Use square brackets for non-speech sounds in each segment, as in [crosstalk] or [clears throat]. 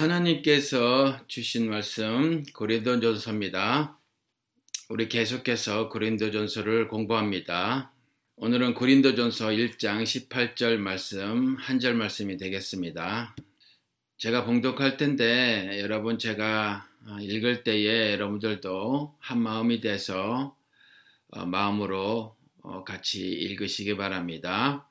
하나님께서 주신 말씀 고린도전서입니다. 우리 계속해서 고린도전서를 공부합니다. 오늘은 고린도전서 1장 18절 말씀 한 절 말씀이 되겠습니다. 제가 봉독할 텐데 여러분 제가 읽을 때에 여러분들도 한 마음이 돼서 어, 마음으로 어, 같이 읽으시기 바랍니다.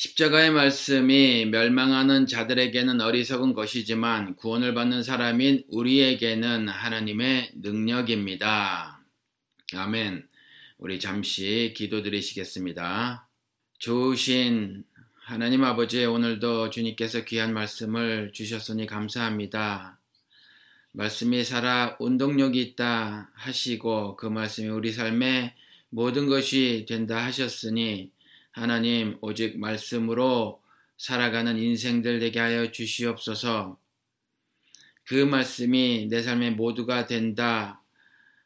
십자가의 말씀이 멸망하는 자들에게는 어리석은 것이지만 구원을 받는 사람인 우리에게는 하나님의 능력입니다. 아멘. 우리 잠시 기도 드리시겠습니다. 좋으신 하나님 아버지 오늘도 주님께서 귀한 말씀을 주셨으니 감사합니다. 말씀이 살아 운동력이 있다 하시고 그 말씀이 우리 삶에 모든 것이 된다 하셨으니 하나님 오직 말씀으로 살아가는 인생들 되게 하여 주시옵소서. 그 말씀이 내 삶의 모두가 된다.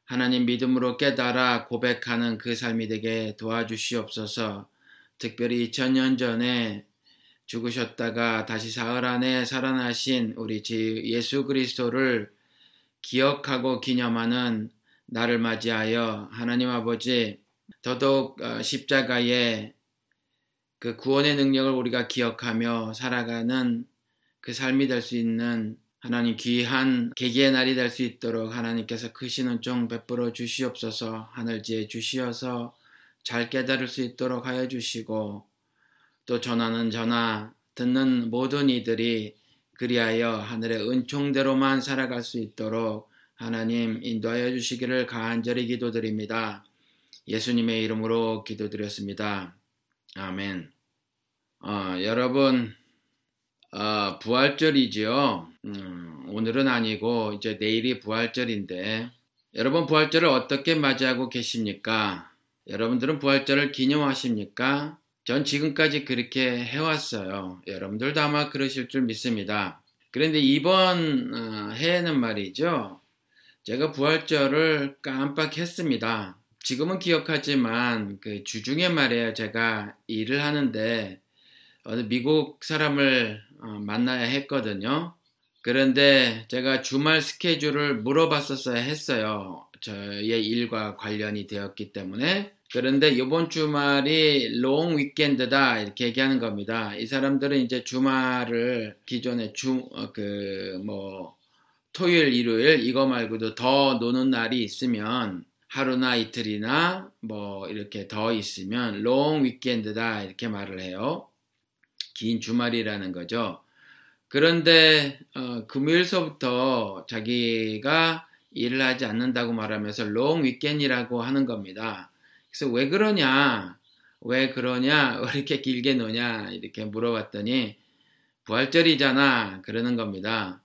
하나님 믿음으로 깨달아 고백하는 그 삶이 되게 도와주시옵소서. 특별히 2000년 전에 죽으셨다가 다시 사흘 안에 살아나신 우리 예수 그리스도를 기억하고 기념하는 나를 맞이하여 하나님 아버지 더더욱 어, 십자가에 그 구원의 능력을 우리가 기억하며 살아가는 그 삶이 될 수 있는 하나님 귀한 계기의 날이 될 수 있도록 하나님께서 크신 은총 베풀어 주시옵소서 하늘지에 주시어서 잘 깨달을 수 있도록 하여 주시고 또 전하는 전하 듣는 모든 이들이 그리하여 하늘의 은총대로만 살아갈 수 있도록 하나님 인도하여 주시기를 간절히 기도드립니다. 예수님의 이름으로 기도드렸습니다. 아멘. 어, 여러분, 어, 부활절이지요. 음, 오늘은 아니고 이제 내일이 부활절인데 여러분 부활절을 어떻게 맞이하고 계십니까? 여러분들은 부활절을 기념하십니까? 전 지금까지 그렇게 해왔어요. 여러분들도 아마 그러실 줄 믿습니다. 그런데 이번 어, 해에는 말이죠. 제가 부활절을 깜빡했습니다. 지금은 기억하지만 그 주중에 말이에요. 제가 일을 하는데 미국 사람을 어, 만나야 했거든요. 그런데 제가 주말 스케줄을 물어봤었어야 했어요. 저의 일과 관련이 되었기 때문에. 그런데 이번 주말이 롱 위켄드다 이렇게 얘기하는 겁니다. 이 사람들은 이제 주말을 기존에 주 그뭐 어, 토요일, 일요일 이거 말고도 더 노는 날이 있으면 하루나 이틀이나 뭐 이렇게 더 있으면 long weekend다 이렇게 말을 해요. 긴 주말이라는 거죠. 그런데 어, 금요일서부터 자기가 일을 하지 않는다고 말하면서 long weekend이라고 하는 겁니다. 그래서 왜 그러냐? 왜 그러냐? [laughs] 왜 이렇게 길게 노냐? 이렇게 물어봤더니 부활절이잖아. 그러는 겁니다.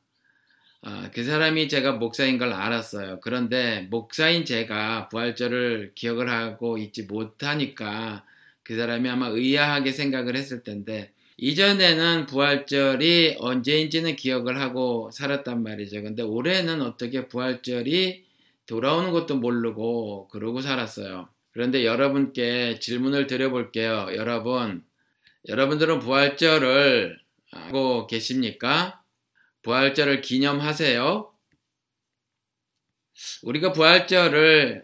어, 그 사람이 제가 목사인 걸 알았어요. 그런데 목사인 제가 부활절을 기억을 하고 있지 못하니까 그 사람이 아마 의아하게 생각을 했을 텐데 이전에는 부활절이 언제인지는 기억을 하고 살았단 말이죠. 근데 올해는 어떻게 부활절이 돌아오는 것도 모르고 그러고 살았어요. 그런데 여러분께 질문을 드려볼게요. 여러분, 여러분들은 부활절을 하고 계십니까? 부활절을 기념하세요? 우리가 부활절을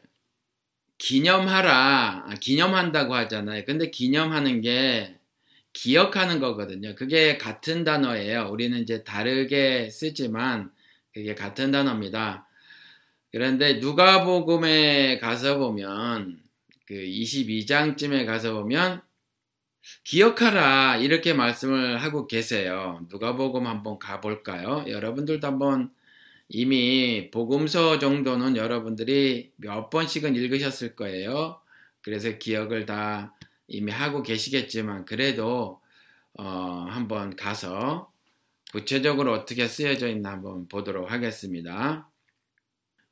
기념하라, 아, 기념한다고 하잖아요. 근데 기념하는 게 기억하는 거거든요. 그게 같은 단어예요. 우리는 이제 다르게 쓰지만 그게 같은 단어입니다. 그런데 누가복음에 가서 보면 그 22장쯤에 가서 보면 기억하라 이렇게 말씀을 하고 계세요. 누가복음 한번 가볼까요? 여러분들도 한번 이미 복음서 정도는 여러분들이 몇 번씩은 읽으셨을 거예요. 그래서 기억을 다 이미 하고 계시겠지만 그래도 어, 한번 가서 구체적으로 어떻게 쓰여져 있나 한번 보도록 하겠습니다.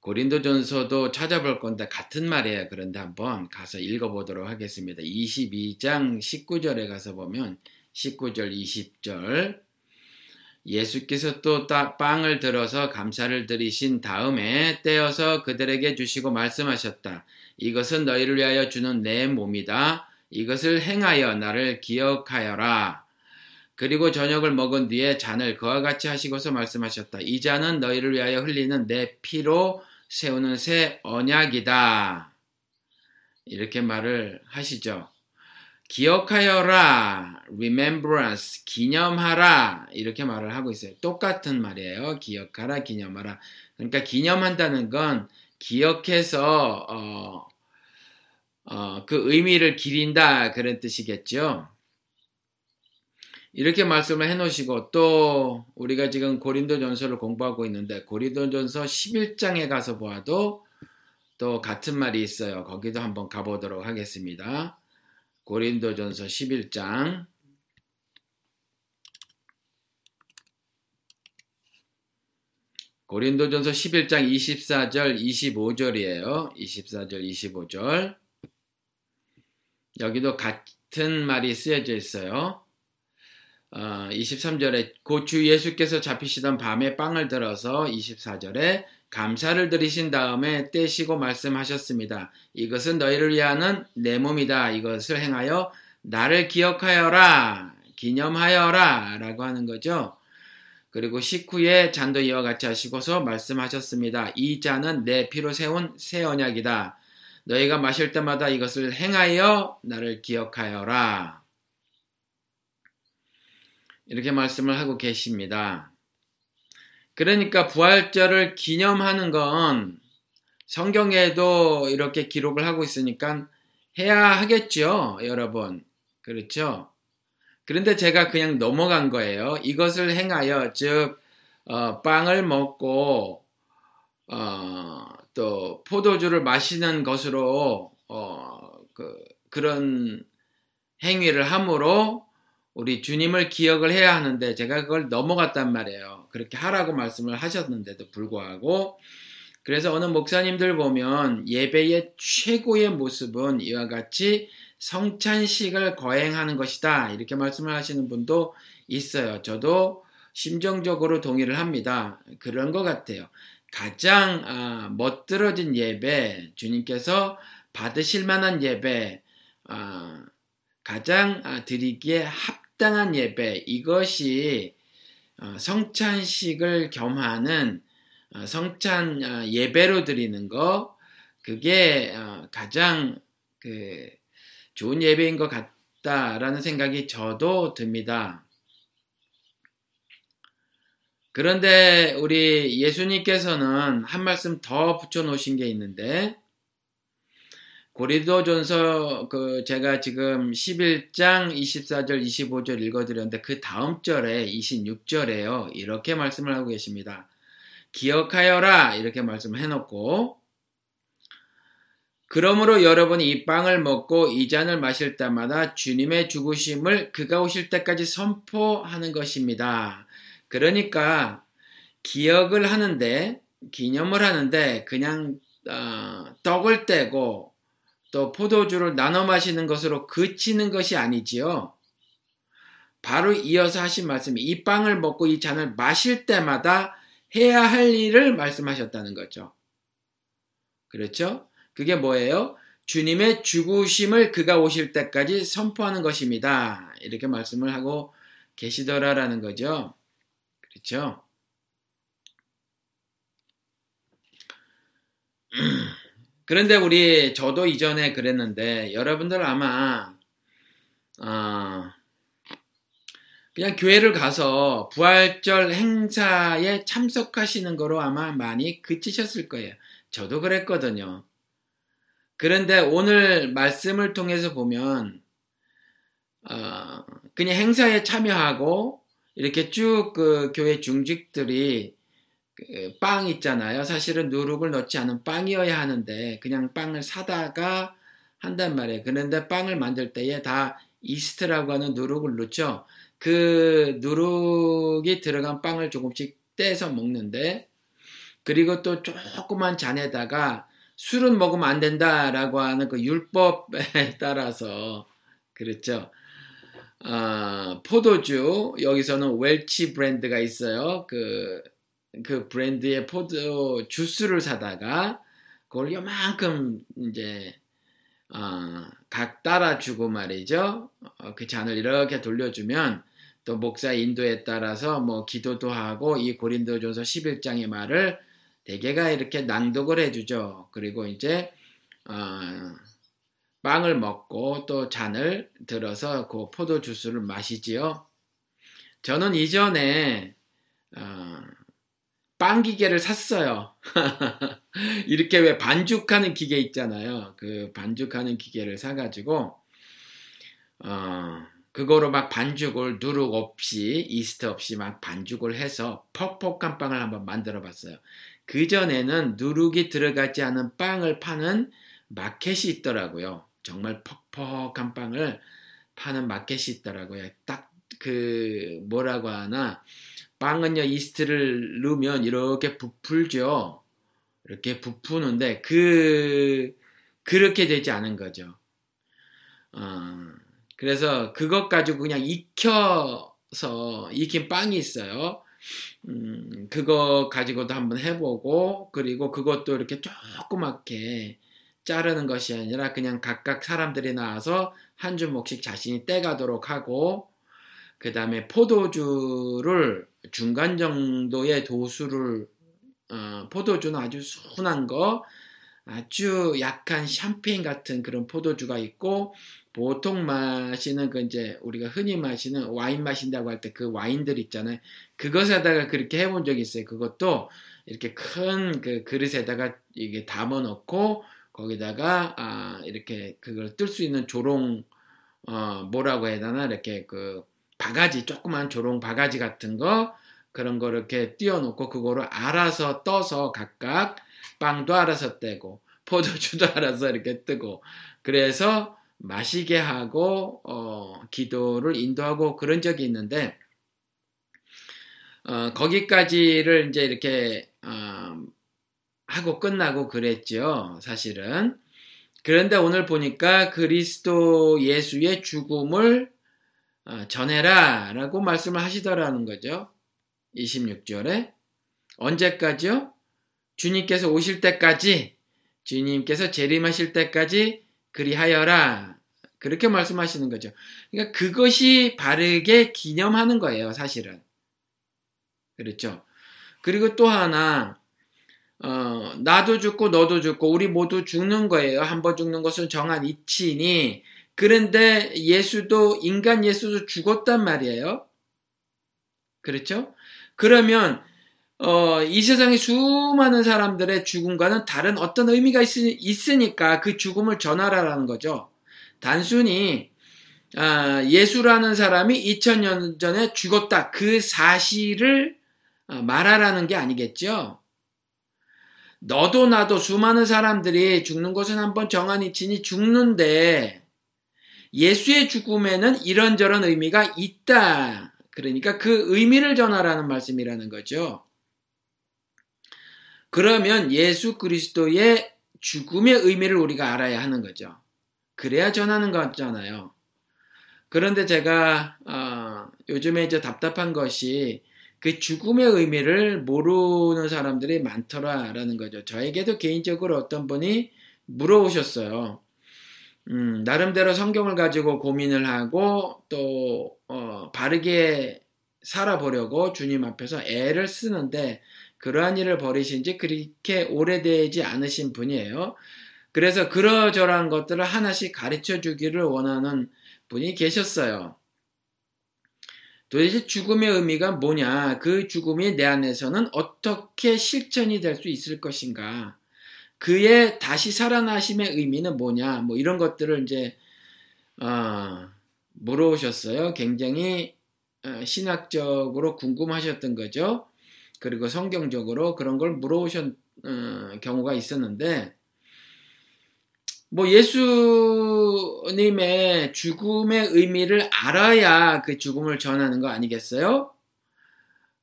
고린도전서도 찾아볼 건데 같은 말이에요. 그런데 한번 가서 읽어보도록 하겠습니다. 22장 19절에 가서 보면 19절, 20절 예수께서 또 빵을 들어서 감사를 드리신 다음에 떼어서 그들에게 주시고 말씀하셨다. 이것은 너희를 위하여 주는 내 몸이다. 이것을 행하여 나를 기억하여라. 그리고 저녁을 먹은 뒤에 잔을 그와 같이 하시고서 말씀하셨다. 이 잔은 너희를 위하여 흘리는 내 피로 세우는 새 언약이다. 이렇게 말을 하시죠. 기억하여라, remembrance, 기념하라, 이렇게 말을 하고 있어요. 똑같은 말이에요. 기억하라, 기념하라. 그러니까 기념한다는 건 기억해서, 어, 어, 그 의미를 기린다, 그런 뜻이겠죠. 이렇게 말씀을 해 놓으시고 또 우리가 지금 고린도 전서를 공부하고 있는데 고린도 전서 11장에 가서 보아도 또 같은 말이 있어요. 거기도 한번 가보도록 하겠습니다. 고린도 전서 11장 고린도전서 11장 24절 25절이에요. 24절 25절 여기도 같은 말이 쓰여져 있어요. 어, 23절에 고주 예수께서 잡히시던 밤에 빵을 들어서 24절에 감사를 드리신 다음에 떼시고 말씀하셨습니다. 이것은 너희를 위하는 내 몸이다. 이것을 행하여 나를 기억하여라. 기념하여라. 라고 하는 거죠. 그리고 식후에 잔도 이와 같이 하시고서 말씀하셨습니다. 이 잔은 내 피로 세운 새 언약이다. 너희가 마실 때마다 이것을 행하여 나를 기억하여라. 이렇게 말씀을 하고 계십니다. 그러니까 부활절을 기념하는 건 성경에도 이렇게 기록을 하고 있으니까 해야 하겠죠, 여러분. 그렇죠? 그런데 제가 그냥 넘어간 거예요. 이것을 행하여, 즉, 어, 빵을 먹고, 어, 또, 포도주를 마시는 것으로, 어, 그, 그런 행위를 함으로 우리 주님을 기억을 해야 하는데 제가 그걸 넘어갔단 말이에요. 그렇게 하라고 말씀을 하셨는데도 불구하고 그래서 어느 목사님들 보면 예배의 최고의 모습은 이와 같이 성찬식을 거행하는 것이다. 이렇게 말씀을 하시는 분도 있어요. 저도 심정적으로 동의를 합니다. 그런 것 같아요. 가장 아, 멋들어진 예배, 주님께서 받으실 만한 예배, 아, 가장 아, 드리기에 합 합당한 예배, 이것이 어, 성찬식을 겸하는 어, 성찬 어, 예배로 드리는 거, 그게 가장 그 좋은 예배인 것 같다라는 생각이 저도 듭니다. 그런데 우리 예수님께서는 한 말씀 더 붙여 놓으신 게 있는데, 고리도전서 그 제가 지금 11장 24절 25절 읽어 드렸는데 그 다음 절에 26절에요. 이렇게 말씀을 하고 계십니다. 기억하여라 이렇게 말씀을 해놓고 그러므로 여러분이 이 빵을 먹고 이 잔을 마실 때마다 주님의 죽으심을 그가 오실 때까지 선포하는 것입니다. 그러니까 기억을 하는데 기념을 하는데 그냥 어, 떡을 떼고 또 포도주를 나눠 마시는 것으로 그치는 것이 아니지요. 바로 이어서 하신 말씀이 이 빵을 먹고 이 잔을 마실 때마다 해야 할 일을 말씀하셨다는 거죠. 그렇죠? 그게 뭐예요? 주님의 죽으심을 그가 오실 때까지 선포하는 것입니다. 이렇게 말씀을 하고 계시더라라는 거죠. 그렇죠? [clears throat] 그런데 우리 저도 이전에 그랬는데 여러분들 아마 어, 그냥 교회를 가서 부활절 행사에 참석하시는 거로 아마 많이 그치셨을 거예요. 저도 그랬거든요. 그런데 오늘 말씀을 통해서 보면 어, 그냥 행사에 참여하고 이렇게 쭉 그 교회 중직들이 그 빵 있잖아요. 사실은 누룩을 넣지 않은 빵이어야 하는데 그냥 빵을 사다가 한단 말이에요. 그런데 빵을 만들 때에 다 이스트라고 하는 누룩을 넣죠. 그 누룩이 들어간 빵을 조금씩 떼서 먹는데 그리고 또 조그만 잔에다가 술은 먹으면 안 된다라고 하는 그 율법에 [laughs] 따라서 그렇죠. 어, 포도주 여기서는 웰치 브랜드가 있어요. 그그 브랜드의 포도 주스를 사다가 그걸 요만큼 이제 어, 각 따라주고 말이죠. 어, 그 잔을 이렇게 돌려주면 또 목사 인도에 따라서 뭐 기도도 하고 이 고린도전서 11장의 말을 대개가 이렇게 낭독을 해주죠. 그리고 이제 어, 빵을 먹고 또 잔을 들어서 그 포도 주스를 마시지요. 저는 이전에 어, 빵 기계를 샀어요. [laughs] 이렇게 왜 반죽하는 기계 있잖아요. 그 반죽하는 기계를 사가지고 어, 그거로 막 반죽을 누룩 없이 이스트 없이 막 반죽을 해서 퍽퍽한 빵을 한번 만들어 봤어요. 그 전에는 누룩이 들어가지 않은 빵을 파는 마켓이 있더라고요. 정말 퍽퍽한 빵을 파는 마켓이 있더라고요. 딱 그 뭐라고 하나 빵은요 이스트를 넣으면 이렇게 부풀죠. 이렇게 부푸는데 그 그렇게 되지 않은 거죠. 어, 그래서 그것 가지고 그냥 익혀서 익힌 빵이 있어요. 음, 그거 가지고도 한번 해보고 그리고 그것도 이렇게 조그맣게 자르는 것이 아니라 그냥 각각 사람들이 나와서 한 주먹씩 자신이 떼가도록 하고 그 다음에 포도주를 중간 정도의 도수를 어, 포도주는 아주 순한 거 아주 약한 샴페인 같은 그런 포도주가 있고 보통 마시는 그 이제 우리가 흔히 마시는 와인 마신다고 할 때 그 와인들 있잖아요. 그것에다가 그렇게 해본 적이 있어요. 그것도 이렇게 큰 그 그릇에다가 이게 담아 놓고 거기다가 아 이렇게 그걸 뜰 수 있는 조롱 어 뭐라고 해야 되나? 이렇게 그 바가지 조그만 조롱 바가지 같은 거 그런 거 이렇게 띄워놓고 그거를 알아서 떠서 각각 빵도 알아서 떼고 포도주도 [laughs] 알아서 이렇게 뜨고 그래서 마시게 하고 어, 기도를 인도하고 그런 적이 있는데 어, 거기까지를 이제 이렇게 어, 하고 끝나고 그랬죠 사실은 그런데 오늘 보니까 그리스도 예수의 죽음을 어, 전해라 라고 말씀을 하시더라는 거죠. 26절에. 언제까지요? 주님께서 오실 때까지, 주님께서 재림하실 때까지 그리하여라. 그렇게 말씀하시는 거죠. 그러니까 그것이 바르게 기념하는 거예요, 사실은. 그렇죠. 그리고 또 하나, 어, 나도 죽고 너도 죽고 우리 모두 죽는 거예요. 한번 죽는 것은 정한 이치니 그런데 예수도 인간 예수도 죽었단 말이에요. 그렇죠? 그러면 어, 이 세상의 수많은 사람들의 죽음과는 다른 어떤 의미가 있, 으니까그 죽음을 전하라라는 거죠. 단순히 아, 예수라는 사람이 2000년 전에 죽었다 그 사실을 아, 말하라는 게 아니겠죠. 너도 나도 수많은 사람들이 죽는 것은 한번 정한 이치니 죽는데 예수의 죽음에는 이런저런 의미가 있다. 그러니까 그 의미를 전하라는 말씀이라는 거죠. 그러면 예수 그리스도의 죽음의 의미를 우리가 알아야 하는 거죠. 그래야 전하는 거잖아요. 그런데 제가 어, 요즘에 이제 답답한 것이 그 죽음의 의미를 모르는 사람들이 많더라라는 거죠. 저에게도 개인적으로 어떤 분이 물어오셨어요. 음, 나름대로 성경을 가지고 고민을 하고 또 어, 바르게 살아보려고 주님 앞에서 애를 쓰는데 그러한 일을 벌이신 지 그렇게 오래되지 않으신 분이에요. 그래서 그러저러한 것들을 하나씩 가르쳐 주기를 원하는 분이 계셨어요. 도대체 죽음의 의미가 뭐냐? 그 죽음이 내 안에서는 어떻게 실천이 될 수 있을 것인가? 그의 다시 살아나심의 의미는 뭐냐? 뭐 이런 것들을 이제 어, 물어오셨어요. 굉장히 어, 신학적으로 궁금하셨던 거죠. 그리고 성경적으로 그런 걸 물어오신 어, 경우가 있었는데 뭐 예수님의 죽음의 의미를 알아야 그 죽음을 전하는 거 아니겠어요?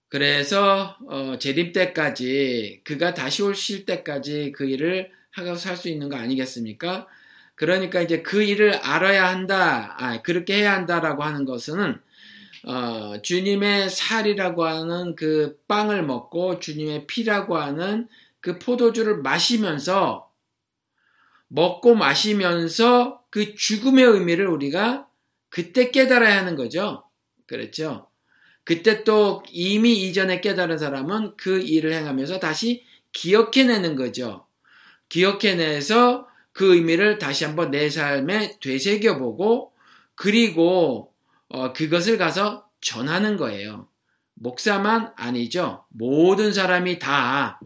그래서 어, 재림 때까지 그가 다시 오실 때까지 그 일을 하고 살수 있는 거 아니겠습니까? 그러니까 이제 그 일을 알아야 한다, 아, 그렇게 해야 한다라고 하는 것은 어, 주님의 살이라고 하는 그 빵을 먹고 주님의 피라고 하는 그 포도주를 마시면서 먹고 마시면서 그 죽음의 의미를 우리가 그때 깨달아야 하는 거죠. 그렇죠? 그때 또 이미 이전에 깨달은 사람은 그 일을 행하면서 다시 기억해내는 거죠. 기억해내서 그 의미를 다시 한번 내 삶에 되새겨보고 그리고 어, 그것을 가서 전하는 거예요. 목사만 아니죠. 모든 사람이 다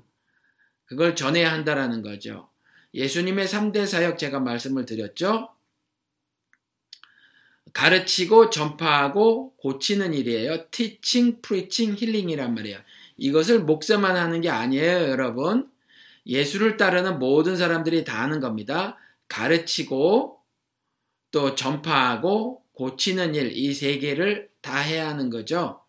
그걸 전해야 한다라는 거죠. 예수님의 3대 사역 제가 말씀을 드렸죠. 가르치고 전파하고 고치는 일이에요. teaching, preaching, healing이란 말이에요. 이것을 목사만 하는 게 아니에요, 여러분. 예수를 따르는 모든 사람들이 다 하는 겁니다. 가르치고 또 전파하고 고치는 일, 이 세 개를 다 해야 하는 거죠.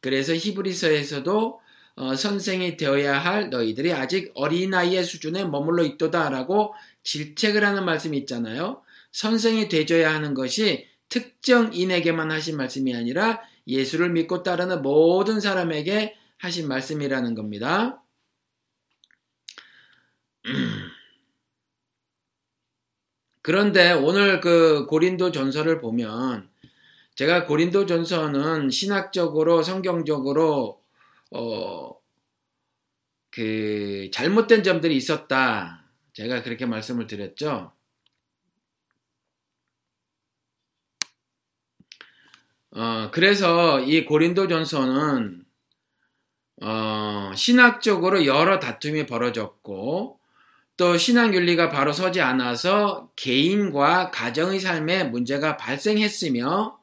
그래서 히브리서에서도 어, 선생이 되어야 할 너희들이 아직 어린아이의 수준에 머물러 있도다라고 질책을 하는 말씀이 있잖아요. 선생이 되줘야 하는 것이 특정인에게만 하신 말씀이 아니라 예수를 믿고 따르는 모든 사람에게 하신 말씀이라는 겁니다. [clears throat] 그런데 오늘 그 고린도 전서를 보면 제가 고린도 전서는 신학적으로 성경적으로 어 그 잘못된 점들이 있었다. 제가 그렇게 말씀을 드렸죠. 어, 그래서 이 고린도 전서는 어, 신학적으로 여러 다툼이 벌어졌고 또 신앙 윤리가 바로 서지 않아서 개인과 가정의 삶에 문제가 발생했으며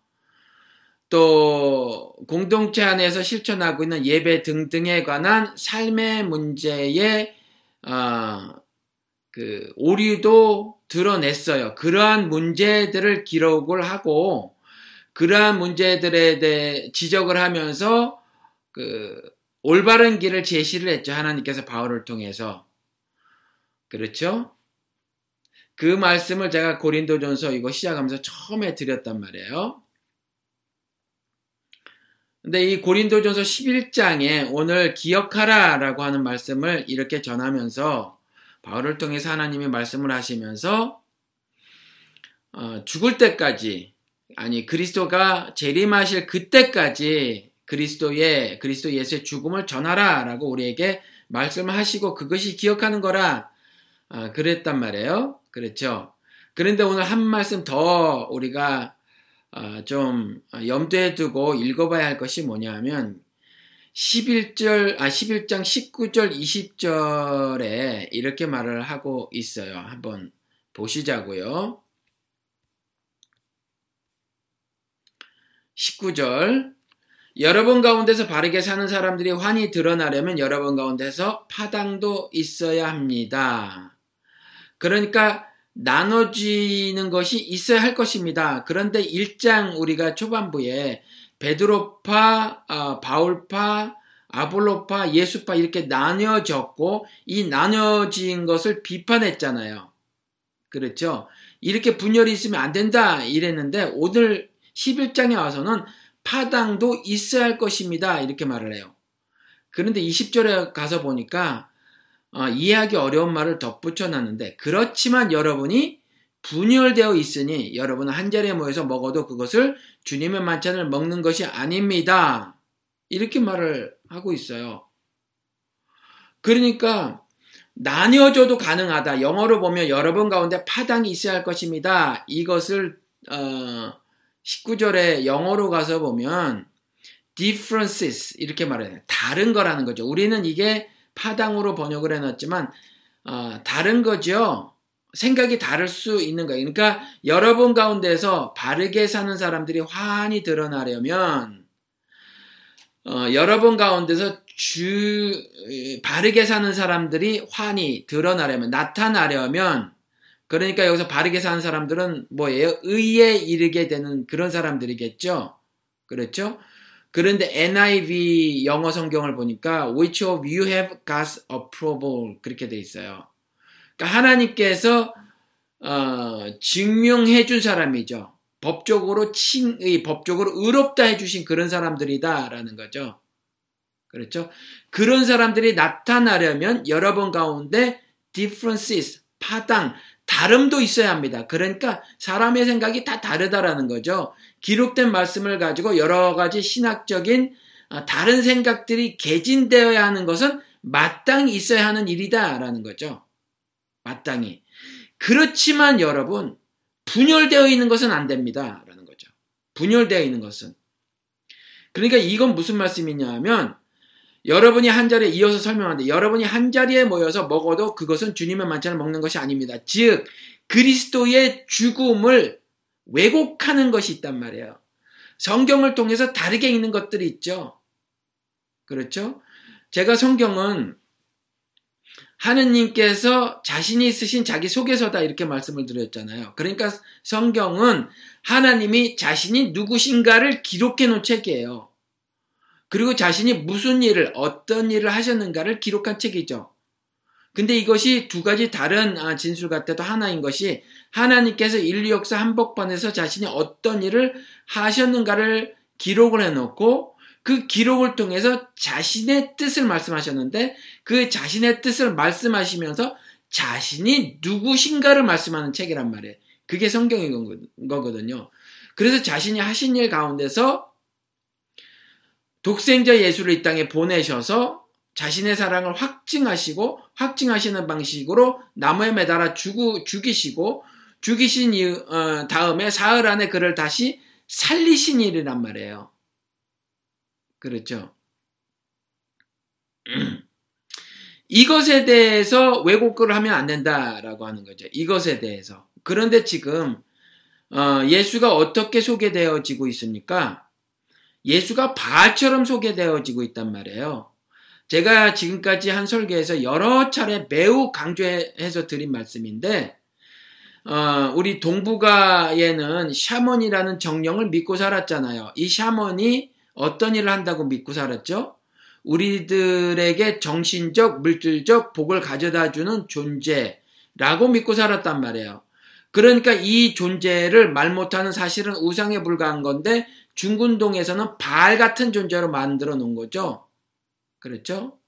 또 공동체 안에서 실천하고 있는 예배 등등에 관한 삶의 문제에 어, 그 오류도 드러냈어요. 그러한 문제들을 기록을 하고 그러한 문제들에 대해 지적을 하면서 그 올바른 길을 제시를 했죠. 하나님께서 바울을 통해서. 그렇죠? 그 말씀을 제가 고린도전서 이거 시작하면서 처음에 드렸단 말이에요. 근데 이 고린도전서 11장에 오늘 기억하라 라고 하는 말씀을 이렇게 전하면서 바울을 통해서 하나님이 말씀을 하시면서 어, 죽을 때까지 아니 그리스도가 재림하실 그때까지 그리스도의 그리스도 예수의 죽음을 전하라라고 우리에게 말씀하시고 그것이 기억하는 거라 어, 그랬단 말이에요. 그렇죠. 그런데 오늘 한 말씀 더 우리가 어, 좀 염두에 두고 읽어봐야 할 것이 뭐냐면 11절, 아, 11장 19절, 20절에 이렇게 말을 하고 있어요. 한번 보시자고요. 19절. 여러분 가운데서 바르게 사는 사람들이 환히 드러나려면 여러분 가운데서 파당도 있어야 합니다. 그러니까 나눠지는 것이 있어야 할 것입니다. 그런데 1장 우리가 초반부에 베드로파, 아, 바울파, 아볼로파, 예수파 이렇게 나뉘어졌고 이 나뉘어진 것을 비판했잖아요. 그렇죠? 이렇게 분열이 있으면 안 된다 이랬는데 오늘 11장에 와서는 파당도 있어야 할 것입니다. 이렇게 말을 해요. 그런데 20절에 가서 보니까 어, 이해하기 어려운 말을 덧붙여 놨는데 그렇지만 여러분이 분열되어 있으니 여러분은 한 자리에 모여서 먹어도 그것을 주님의 만찬을 먹는 것이 아닙니다. 이렇게 말을 하고 있어요. 그러니까 나뉘어져도 가능하다. 영어로 보면 여러분 가운데 파당이 있어야 할 것입니다. 이것을 어, 19절에 영어로 가서 보면 differences 이렇게 말해요. 다른 거라는 거죠. 우리는 이게 파당으로 번역을 해놨지만 어, 다른 거죠. 생각이 다를 수 있는 거예요. 그러니까 여러분 가운데서 바르게 사는 사람들이 환히 드러나려면 어, 여러분 가운데서 주 바르게 사는 사람들이 환히 드러나려면 나타나려면 그러니까 여기서 바르게 사는 사람들은 뭐예요? 의에 이르게 되는 그런 사람들이겠죠. 그렇죠? 그런데 NIV 영어 성경을 보니까 which of you have God's approval 그렇게 돼 있어요. 그러니까 하나님께서 어, 증명해 준 사람이죠. 법적으로 칭의, 법적으로 의롭다 해 주신 그런 사람들이다라는 거죠. 그렇죠? 그런 사람들이 나타나려면 여러분 가운데 differences, 파당, 다름도 있어야 합니다. 그러니까 사람의 생각이 다 다르다라는 거죠. 기록된 말씀을 가지고 여러 가지 신학적인 어, 다른 생각들이 개진되어야 하는 것은 마땅히 있어야 하는 일이다라는 거죠. 마땅히. 그렇지만 여러분, 분열되어 있는 것은 안 됩니다. 라는 거죠. 분열되어 있는 것은. 그러니까 이건 무슨 말씀이냐 하면, 여러분이 한 자리에 이어서 설명하는데, 여러분이 한 자리에 모여서 먹어도 그것은 주님의 만찬을 먹는 것이 아닙니다. 즉, 그리스도의 죽음을 왜곡하는 것이 있단 말이에요. 성경을 통해서 다르게 읽는 것들이 있죠. 그렇죠? 제가 성경은 하느님께서 자신이 쓰신 자기 소개서다 이렇게 말씀을 드렸잖아요. 그러니까 성경은 하나님이 자신이 누구신가를 기록해 놓은 책이에요. 그리고 자신이 무슨 일을, 어떤 일을 하셨는가를 기록한 책이죠. 근데 이것이 두 가지 다른 아, 진술 같아도 하나인 것이 하나님께서 인류 역사 한복판에서 자신이 어떤 일을 하셨는가를 기록을 해놓고 그 기록을 통해서 자신의 뜻을 말씀하셨는데 그 자신의 뜻을 말씀하시면서 자신이 누구신가를 말씀하는 책이란 말이에요. 그게 성경인 거거든요. 그래서 자신이 하신 일 가운데서 독생자 예수를 이 땅에 보내셔서 자신의 사랑을 확증하시고 확증하시는 방식으로 나무에 매달아 죽우, 죽이시고 죽이신 이후, 어, 다음에 사흘 안에 그를 다시 살리신 일이란 말이에요. 그렇죠. [clears throat] 이것에 대해서 왜곡을 하면 안 된다라고 하는 거죠. 이것에 대해서. 그런데 지금 어, 예수가 어떻게 소개되어지고 있습니까? 예수가 바알처럼 소개되어지고 있단 말이에요. 제가 지금까지 한 설계에서 여러 차례 매우 강조해서 드린 말씀인데, 어, 우리 동북아에는 샤먼이라는 정령을 믿고 살았잖아요. 이 샤먼이 어떤 일을 한다고 믿고 살았죠? 우리들에게 정신적, 물질적 복을 가져다 주는 존재라고 믿고 살았단 말이에요. 그러니까 이 존재를 말 못하는 사실은 우상에 불과한 건데 중군동에서는 발 같은 존재로 만들어 놓은 거죠. 그렇죠?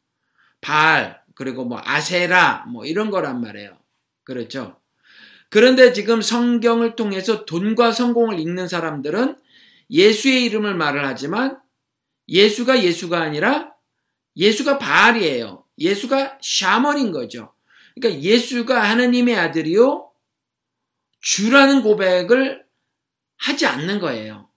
발, 그리고 뭐 아세라, 뭐 이런 거란 말이에요. 그렇죠? 그런데 지금 성경을 통해서 돈과 성공을 읽는 사람들은 예수의 이름을 말을 하지만 예수가 예수가 아니라 예수가 바알이에요. 예수가 샤먼인 거죠. 그러니까 예수가 하나님의 아들이요 주라는 고백을 하지 않는 거예요.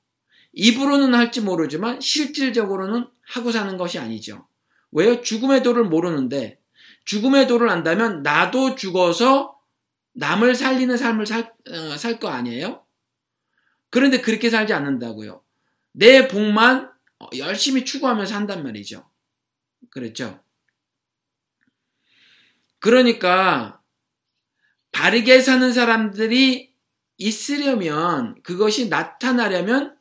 입으로는 할지 모르지만 실질적으로는 하고 사는 것이 아니죠. 왜요? 죽음의 도를 모르는데 죽음의 도를 안다면 나도 죽어서 남을 살리는 삶을 살살거 어, 아니에요? 그런데 그렇게 살지 않는다고요. 내 복만 열심히 추구하면서 한단 말이죠. 그렇죠? 그러니까 바르게 사는 사람들이 있으려면 그것이 나타나려면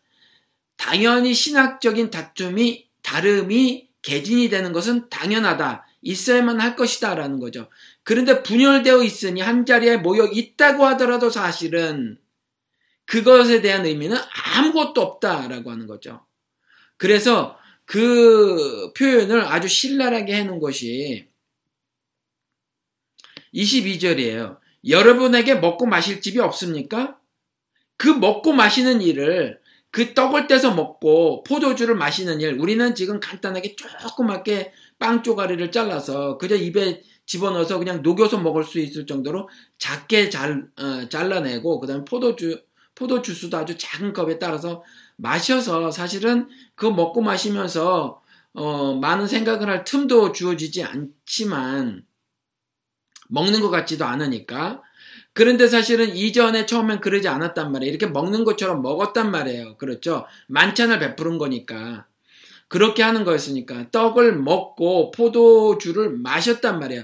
당연히 신학적인 다툼이 다름이 개진이 되는 것은 당연하다. 있어야만 할 것이다. 라는 거죠. 그런데 분열되어 있으니 한 자리에 모여 있다고 하더라도 사실은 그것에 대한 의미는 아무것도 없다라고 하는 거죠. 그래서 그 표현을 아주 신랄하게 해놓은 것이 22절이에요. 여러분에게 먹고 마실 집이 없습니까? 그 먹고 마시는 일을 그 떡을 떼서 먹고 포도주를 마시는 일 우리는 지금 간단하게 조그맣게 빵 쪼가리를 잘라서 그저 입에 집어넣어서 그냥 녹여서 먹을 수 있을 정도로 작게 잘 어, 잘라내고 그 다음에 포도주 포도 주스도 아주 작은 컵에 따라서 마셔서 사실은 그거 먹고 마시면서 어, 많은 생각을 할 틈도 주어지지 않지만 먹는 것 같지도 않으니까 그런데 사실은 이전에 처음엔 그러지 않았단 말이에요. 이렇게 먹는 것처럼 먹었단 말이에요. 그렇죠? 만찬을 베푸는 거니까. 그렇게 하는 거였으니까 떡을 먹고 포도주를 마셨단 말이에요.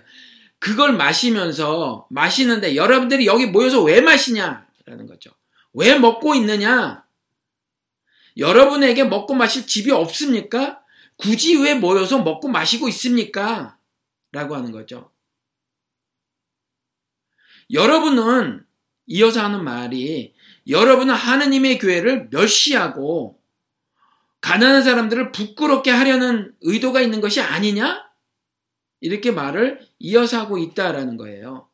그걸 마시면서 마시는데 여러분들이 여기 모여서 왜 마시냐라는 거죠. 왜 먹고 있느냐? 여러분에게 먹고 마실 집이 없습니까? 굳이 왜 모여서 먹고 마시고 있습니까? 라고 하는 거죠. 여러분은 이어서 하는 말이 여러분은 하느님의 교회를 멸시하고 가난한 사람들을 부끄럽게 하려는 의도가 있는 것이 아니냐? 이렇게 말을 이어서 하고 있다라는 거예요.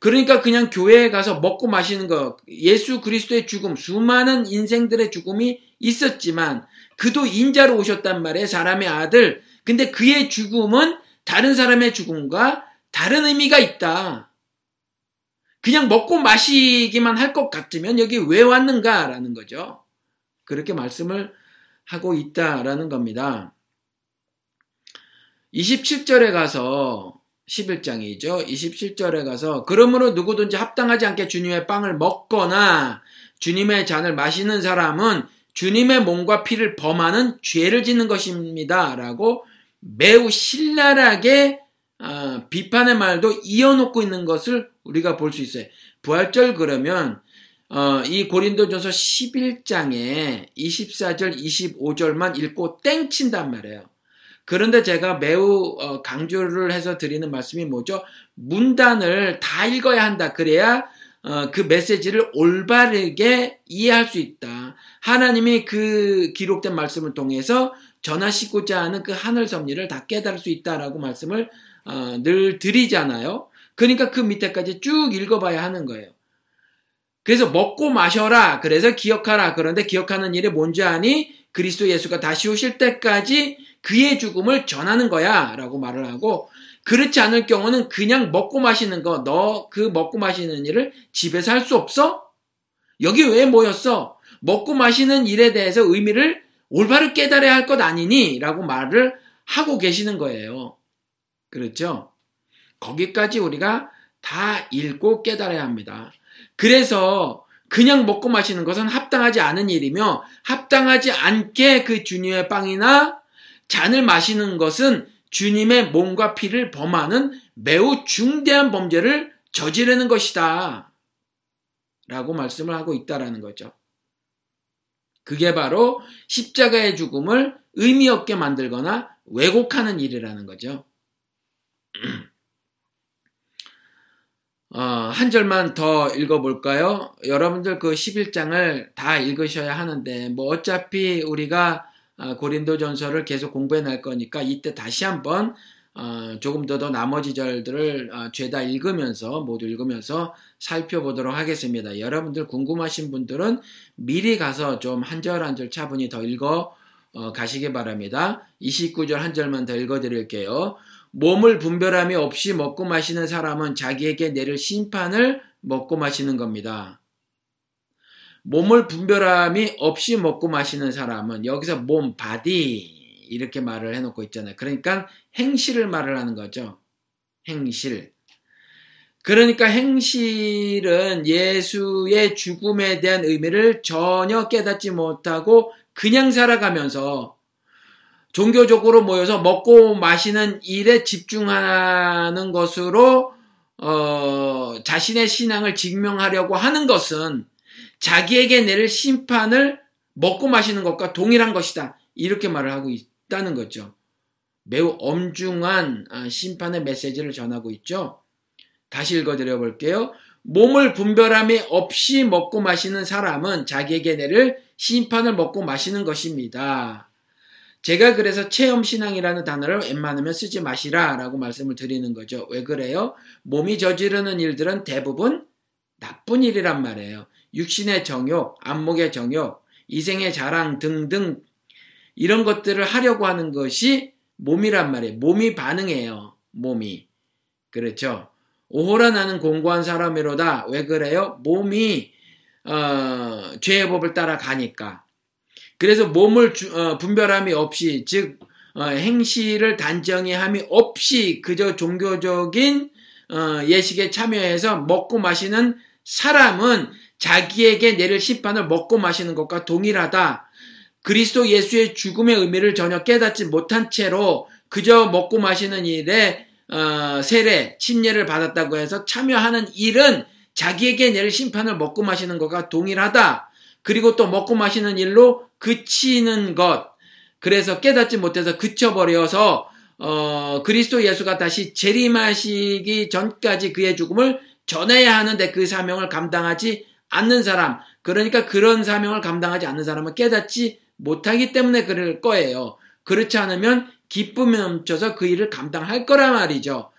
그러니까 그냥 교회에 가서 먹고 마시는 거, 예수 그리스도의 죽음, 수많은 인생들의 죽음이 있었지만, 그도 인자로 오셨단 말이에요. 사람의 아들. 근데 그의 죽음은 다른 사람의 죽음과 다른 의미가 있다. 그냥 먹고 마시기만 할 것 같으면 여기 왜 왔는가라는 거죠. 그렇게 말씀을 하고 있다라는 겁니다. 27절에 가서 11장이죠. 27절에 가서 그러므로 누구든지 합당하지 않게 주님의 빵을 먹거나 주님의 잔을 마시는 사람은 주님의 몸과 피를 범하는 죄를 짓는 것입니다. 라고 매우 신랄하게 어, 비판의 말도 이어놓고 있는 것을 우리가 볼 수 있어요. 부활절 그러면 어, 이 고린도전서 11장에 24절, 25절만 읽고 땡친단 말이에요. 그런데 제가 매우 어, 강조를 해서 드리는 말씀이 뭐죠? 문단을 다 읽어야 한다. 그래야 어, 그 메시지를 올바르게 이해할 수 있다. 하나님이 그 기록된 말씀을 통해서 전하시고자 하는 그 하늘 섭리를 다 깨달을 수 있다라고 말씀을 어, 늘 드리잖아요. 그러니까 그 밑에까지 쭉 읽어봐야 하는 거예요. 그래서 먹고 마셔라. 그래서 기억하라. 그런데 기억하는 일이 뭔지 아니? 그리스도 예수가 다시 오실 때까지 그의 죽음을 전하는 거야. 라고 말을 하고, 그렇지 않을 경우는 그냥 먹고 마시는 거, 너 그 먹고 마시는 일을 집에서 할 수 없어? 여기 왜 모였어? 먹고 마시는 일에 대해서 의미를 올바로 깨달아야 할 것 아니니? 라고 말을 하고 계시는 거예요. 그렇죠? 거기까지 우리가 다 읽고 깨달아야 합니다. 그래서 그냥 먹고 마시는 것은 합당하지 않은 일이며 합당하지 않게 그 주님의 빵이나 잔을 마시는 것은 주님의 몸과 피를 범하는 매우 중대한 범죄를 저지르는 것이다. 라고 말씀을 하고 있다라는 거죠. 그게 바로 십자가의 죽음을 의미 없게 만들거나 왜곡하는 일이라는 거죠. [clears throat] 어, 한 절만 더 읽어볼까요? 여러분들 그 11장을 다 읽으셔야 하는데, 뭐 어차피 우리가 어, 고린도 전서를 계속 공부해 날 거니까 이때 다시 한번 어, 조금 더 더 나머지 절들을 어, 죄다 읽으면서 모두 읽으면서 살펴보도록 하겠습니다. 여러분들 궁금하신 분들은 미리 가서 좀 한 절 한 절 차분히 더 읽어 어, 가시기 바랍니다. 29절 한 절만 더 읽어 드릴게요. 몸을 분별함이 없이 먹고 마시는 사람은 자기에게 내릴 심판을 먹고 마시는 겁니다. 몸을 분별함이 없이 먹고 마시는 사람은 여기서 몸, body 이렇게 말을 해놓고 있잖아요. 그러니까 행실을 말을 하는 거죠. 행실. 그러니까 행실은 예수의 죽음에 대한 의미를 전혀 깨닫지 못하고 그냥 살아가면서 종교적으로 모여서 먹고 마시는 일에 집중하는 것으로 어, 자신의 신앙을 증명하려고 하는 것은 자기에게 내릴 심판을 먹고 마시는 것과 동일한 것이다. 이렇게 말을 하고 있다는 거죠. 매우 엄중한 아, 심판의 메시지를 전하고 있죠. 다시 읽어드려 볼게요. 몸을 분별함이 없이 먹고 마시는 사람은 자기에게 내릴 심판을 먹고 마시는 것입니다. 제가 그래서 체험신앙이라는 단어를 웬만하면 쓰지 마시라 라고 말씀을 드리는 거죠. 왜 그래요? 몸이 저지르는 일들은 대부분 나쁜 일이란 말이에요. 육신의 정욕, 안목의 정욕, 이생의 자랑 등등 이런 것들을 하려고 하는 것이 몸이란 말이에요. 몸이 반응해요. 몸이. 그렇죠. 오호라 나는 공고한 사람이로다. 왜 그래요? 몸이 어, 죄의 법을 따라가니까. 그래서 몸을 주, 어, 분별함이 없이 즉 어, 행실을 단정히 함이 없이 그저 종교적인 어, 예식에 참여해서 먹고 마시는 사람은 자기에게 내릴 심판을 먹고 마시는 것과 동일하다. 그리스도 예수의 죽음의 의미를 전혀 깨닫지 못한 채로 그저 먹고 마시는 일에 어, 세례, 침례를 받았다고 해서 참여하는 일은 자기에게 내릴 심판을 먹고 마시는 것과 동일하다. 그리고 또 먹고 마시는 일로 그치는 것. 그래서 깨닫지 못해서 그쳐버려서 어, 그리스도 예수가 다시 재림하시기 전까지 그의 죽음을 전해야 하는데 그 사명을 감당하지 않는 사람. 그러니까 그런 사명을 감당하지 않는 사람은 깨닫지 못하기 때문에 그럴 거예요. 그렇지 않으면 기쁨이 넘쳐서 그 일을 감당할 거란 말이죠.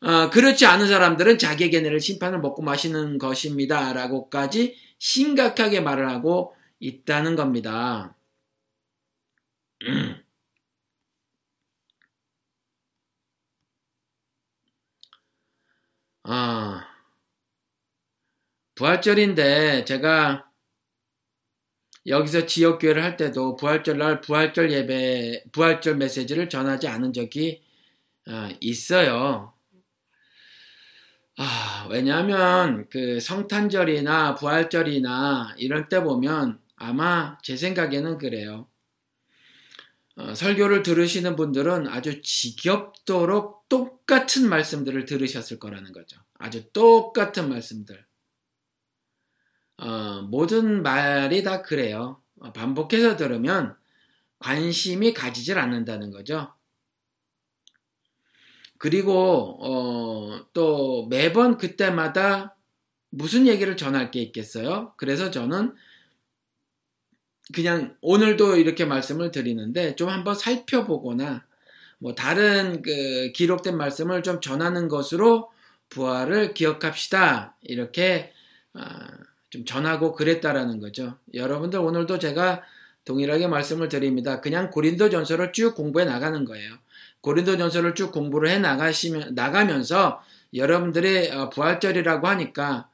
어, 그렇지 않은 사람들은 자기에게 내릴 심판을 먹고 마시는 것입니다. 라고까지 심각하게 말을 하고 있다는 겁니다. [clears throat] 아, 부활절인데 제가 여기서 지역교회를 할 때도 부활절 날 부활절 예배, 부활절 메시지를 전하지 않은 적이 아, 있어요. 아, 왜냐하면 그 성탄절이나 부활절이나 이럴 때 보면 아마 제 생각에는 그래요. 어, 설교를 들으시는 분들은 아주 지겹도록 똑같은 말씀들을 들으셨을 거라는 거죠. 아주 똑같은 말씀들. 어, 모든 말이 다 그래요. 어, 반복해서 들으면 관심이 가지질 않는다는 거죠. 그리고 어, 또 매번 그때마다 무슨 얘기를 전할 게 있겠어요? 그래서 저는 그냥 오늘도 이렇게 말씀을 드리는데 좀 한번 살펴보거나 뭐 다른 그 기록된 말씀을 좀 전하는 것으로 부활을 기억합시다. 이렇게 아, 좀 전하고 그랬다라는 거죠. 여러분들 오늘도 제가 동일하게 말씀을 드립니다. 그냥 고린도 전서를 쭉 공부해 나가는 거예요. 고린도 전서를 쭉 공부를 해 나가시면 나가면서 여러분들의 어, 부활절이라고 하니까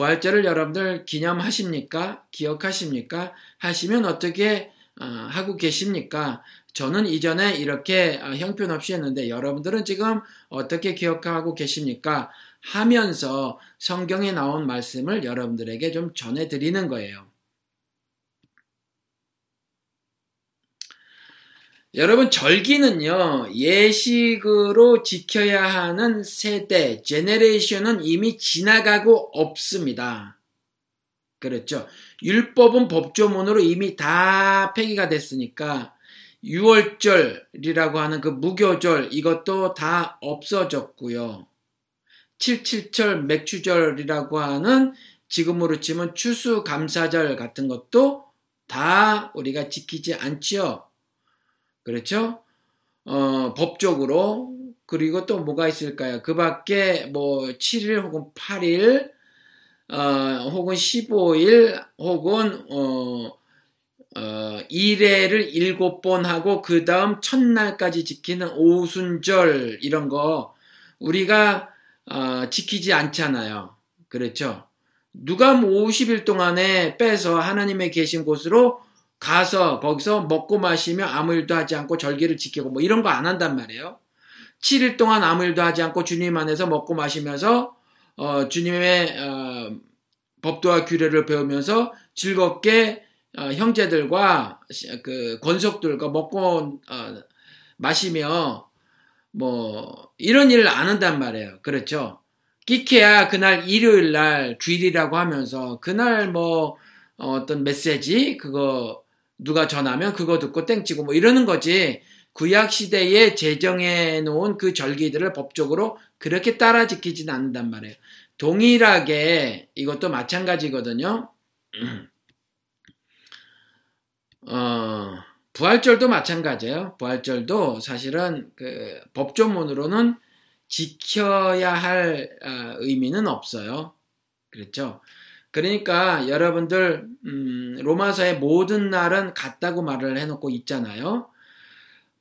부활절을 여러분들 기념하십니까? 기억하십니까? 하시면 어떻게 어, 하고 계십니까? 저는 이전에 이렇게 어, 형편없이 했는데 여러분들은 지금 어떻게 기억하고 계십니까? 하면서 성경에 나온 말씀을 여러분들에게 좀 전해드리는 거예요. 여러분 절기는요 예식으로 지켜야 하는 세대 제네레이션은 이미 지나가고 없습니다. 그렇죠. 율법은 법조문으로 이미 다 폐기가 됐으니까 6월절이라고 하는 그 무교절 이것도 다 없어졌고요. 77철 맥추절이라고 하는 지금으로 치면 추수감사절 같은 것도 다 우리가 지키지 않지요. 그렇죠? 어, 법적으로 그리고 또 뭐가 있을까요? 그 밖에 뭐 7일 혹은 8일 어, 혹은 15일 혹은 어, 어, 1회를 7번 하고 그 다음 첫날까지 지키는 오순절 이런 거 우리가 어, 지키지 않잖아요. 그렇죠? 누가 뭐 50일 동안에 빼서 하나님의 계신 곳으로 가서 거기서 먹고 마시며 아무 일도 하지 않고 절기를 지키고 뭐 이런 거 안 한단 말이에요. 7일 동안 아무 일도 하지 않고 주님 안에서 먹고 마시면서 어, 주님의 어, 법도와 규례를 배우면서 즐겁게 어, 형제들과 그 권속들과 먹고 어, 마시며 뭐 이런 일을 안 한단 말이에요. 그렇죠? 끼케야 그날 일요일 날 주일이라고 하면서 그날 뭐 어떤 메시지 그거 누가 전하면 그거 듣고 땡치고 뭐 이러는 거지. 구약 시대에 제정해 놓은 그 절기들을 법적으로 그렇게 따라 지키지는 않는단 말이에요. 동일하게 이것도 마찬가지거든요. [clears throat] 어, 부활절도 마찬가지예요. 부활절도 사실은 그 법조문으로는 지켜야 할 어, 의미는 없어요. 그렇죠? 그러니까 여러분들 음, 로마서의 모든 날은 같다고 말을 해놓고 있잖아요.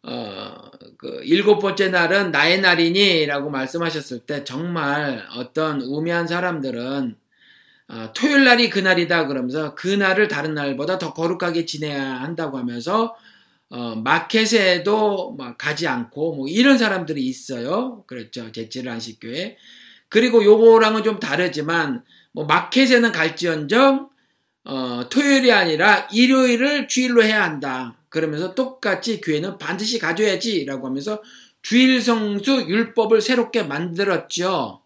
어, 그 일곱 번째 날은 나의 날이니라고 말씀하셨을 때 정말 어떤 우매한 사람들은 어, 토요일 날이 그 날이다 그러면서 그 날을 다른 날보다 더 거룩하게 지내야 한다고 하면서 어, 마켓에도 가지 않고 뭐 이런 사람들이 있어요. 그렇죠. 제치를 안식교회. 그리고 요거랑은 좀 다르지만 뭐 마켓에는 갈지언정 어, 토요일이 아니라 일요일을 주일로 해야 한다. 그러면서 똑같이 교회는 반드시 가져야지라고 하면서 주일 성수 율법을 새롭게 만들었죠.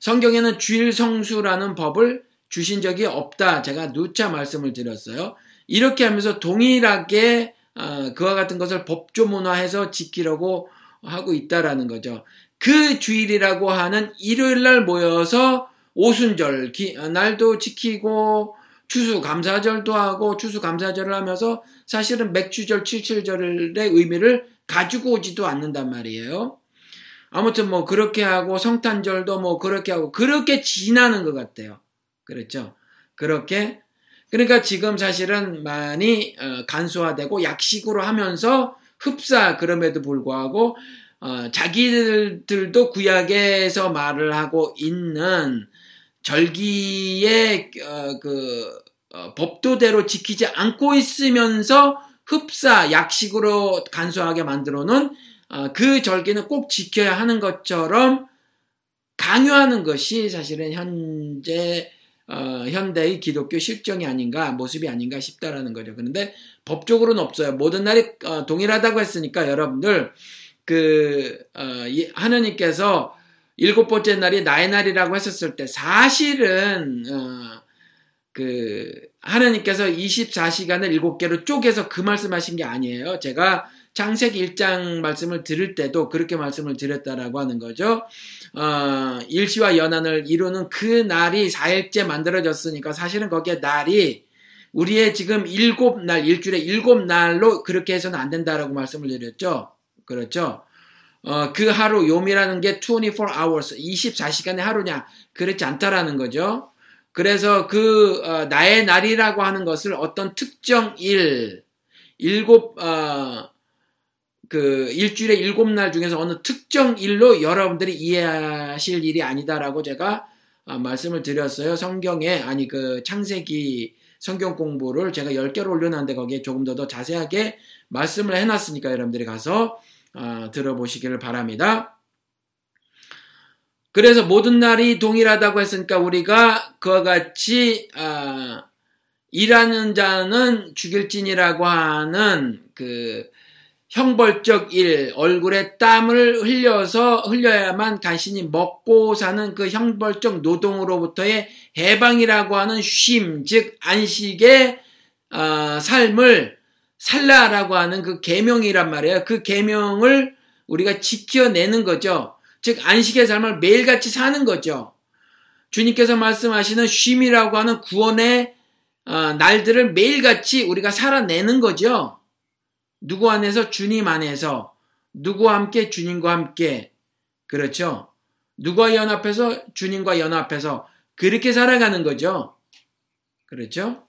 성경에는 주일 성수라는 법을 주신 적이 없다. 제가 누차 말씀을 드렸어요. 이렇게 하면서 동일하게 어, 그와 같은 것을 법조문화해서 지키려고 하고 있다라는 거죠. 그 주일이라고 하는 일요일 날 모여서 오순절 기, 어, 날도 지키고 추수감사절도 하고 추수감사절을 하면서 사실은 맥주절, 칠칠절의 의미를 가지고 오지도 않는단 말이에요. 아무튼 뭐 그렇게 하고 성탄절도 뭐 그렇게 하고 그렇게 지나는 것 같아요. 그렇죠? 그렇게 그러니까 지금 사실은 많이 어, 간소화되고 약식으로 하면서 흡사 그럼에도 불구하고 어, 자기들도 구약에서 말을 하고 있는 절기의 어, 그 어, 법도대로 지키지 않고 있으면서 흡사 약식으로 간소하게 만들어 놓은 어, 그 절기는 꼭 지켜야 하는 것처럼 강요하는 것이 사실은 현재 어, 현대의 기독교 실정이 아닌가 모습이 아닌가 싶다라는 거죠. 그런데 법적으로는 없어요. 모든 날이 어, 동일하다고 했으니까 여러분들 그 어, 하느님께서 일곱 번째 날이 나의 날이라고 했었을 때 사실은 어, 그 하나님께서 24시간을 일곱 개로 쪼개서 그 말씀하신 게 아니에요. 제가 창세기 1장 말씀을 들을 때도 그렇게 말씀을 드렸다라고 하는 거죠. 어, 일시와 연한을 이루는 그 날이 4일째 만들어졌으니까 사실은 거기에 날이 우리의 지금 일곱 날, 일주일에 일곱 날로 그렇게 해서는 안 된다라고 말씀을 드렸죠. 그렇죠. 어, 그 하루, 요미라는 게 24 hours, 24시간의 하루냐. 그렇지 않다라는 거죠. 그래서 그, 어, 나의 날이라고 하는 것을 어떤 특정 일, 일곱, 어, 그 일주일에 일곱 날 중에서 어느 특정 일로 여러분들이 이해하실 일이 아니다라고 제가 어, 말씀을 드렸어요. 성경에 아니 그 창세기 성경 공부를 제가 10개로 올려놨는데 거기에 조금 더 더 자세하게 말씀을 해놨으니까 여러분들이 가서 어, 들어보시기를 바랍니다. 그래서 모든 날이 동일하다고 했으니까 우리가 그와 같이 어, 일하는 자는 죽일진이라고 하는 그 형벌적 일, 얼굴에 땀을 흘려서 흘려야만 간신히 먹고 사는 그 형벌적 노동으로부터의 해방이라고 하는 쉼, 즉 안식의 어, 삶을 살라라고 하는 그 계명이란 말이에요. 그 계명을 우리가 지켜내는 거죠. 즉 안식의 삶을 매일같이 사는 거죠. 주님께서 말씀하시는 쉼이라고 하는 구원의 어, 날들을 매일같이 우리가 살아내는 거죠. 누구 안에서 주님 안에서 누구와 함께 주님과 함께 그렇죠. 누구와 연합해서 주님과 연합해서 그렇게 살아가는 거죠. 그렇죠?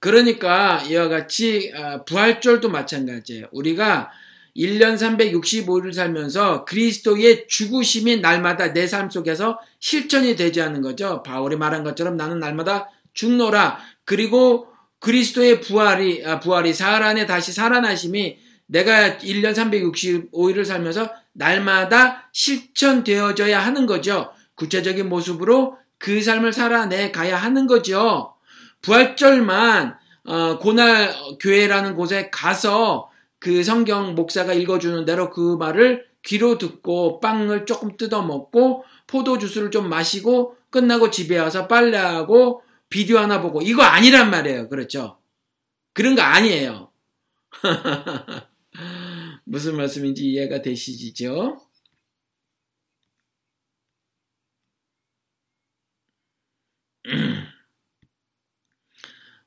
그러니까 이와 같이 아, 부활절도 마찬가지예요. 우리가 1년 365일 살면서 그리스도의 죽으심이 날마다 내 삶 속에서 실천이 되지 않는 거죠. 바울이 말한 것처럼 나는 날마다 죽노라. 그리고 그리스도의 부활이, 아, 부활이 사흘 안에 다시 살아나심이 내가 1년 365일을 살면서 날마다 실천되어져야 하는 거죠. 구체적인 모습으로 그 삶을 살아내 가야 하는 거죠. 부활절만 어, 고날 교회라는 곳에 가서 그 성경 목사가 읽어주는 대로 그 말을 귀로 듣고 빵을 조금 뜯어 먹고 포도 주스를 좀 마시고 끝나고 집에 와서 빨래하고 비디오 하나 보고 이거 아니란 말이에요. 그렇죠? 그런 거 아니에요. [laughs] 무슨 말씀인지 이해가 되시죠? [clears throat]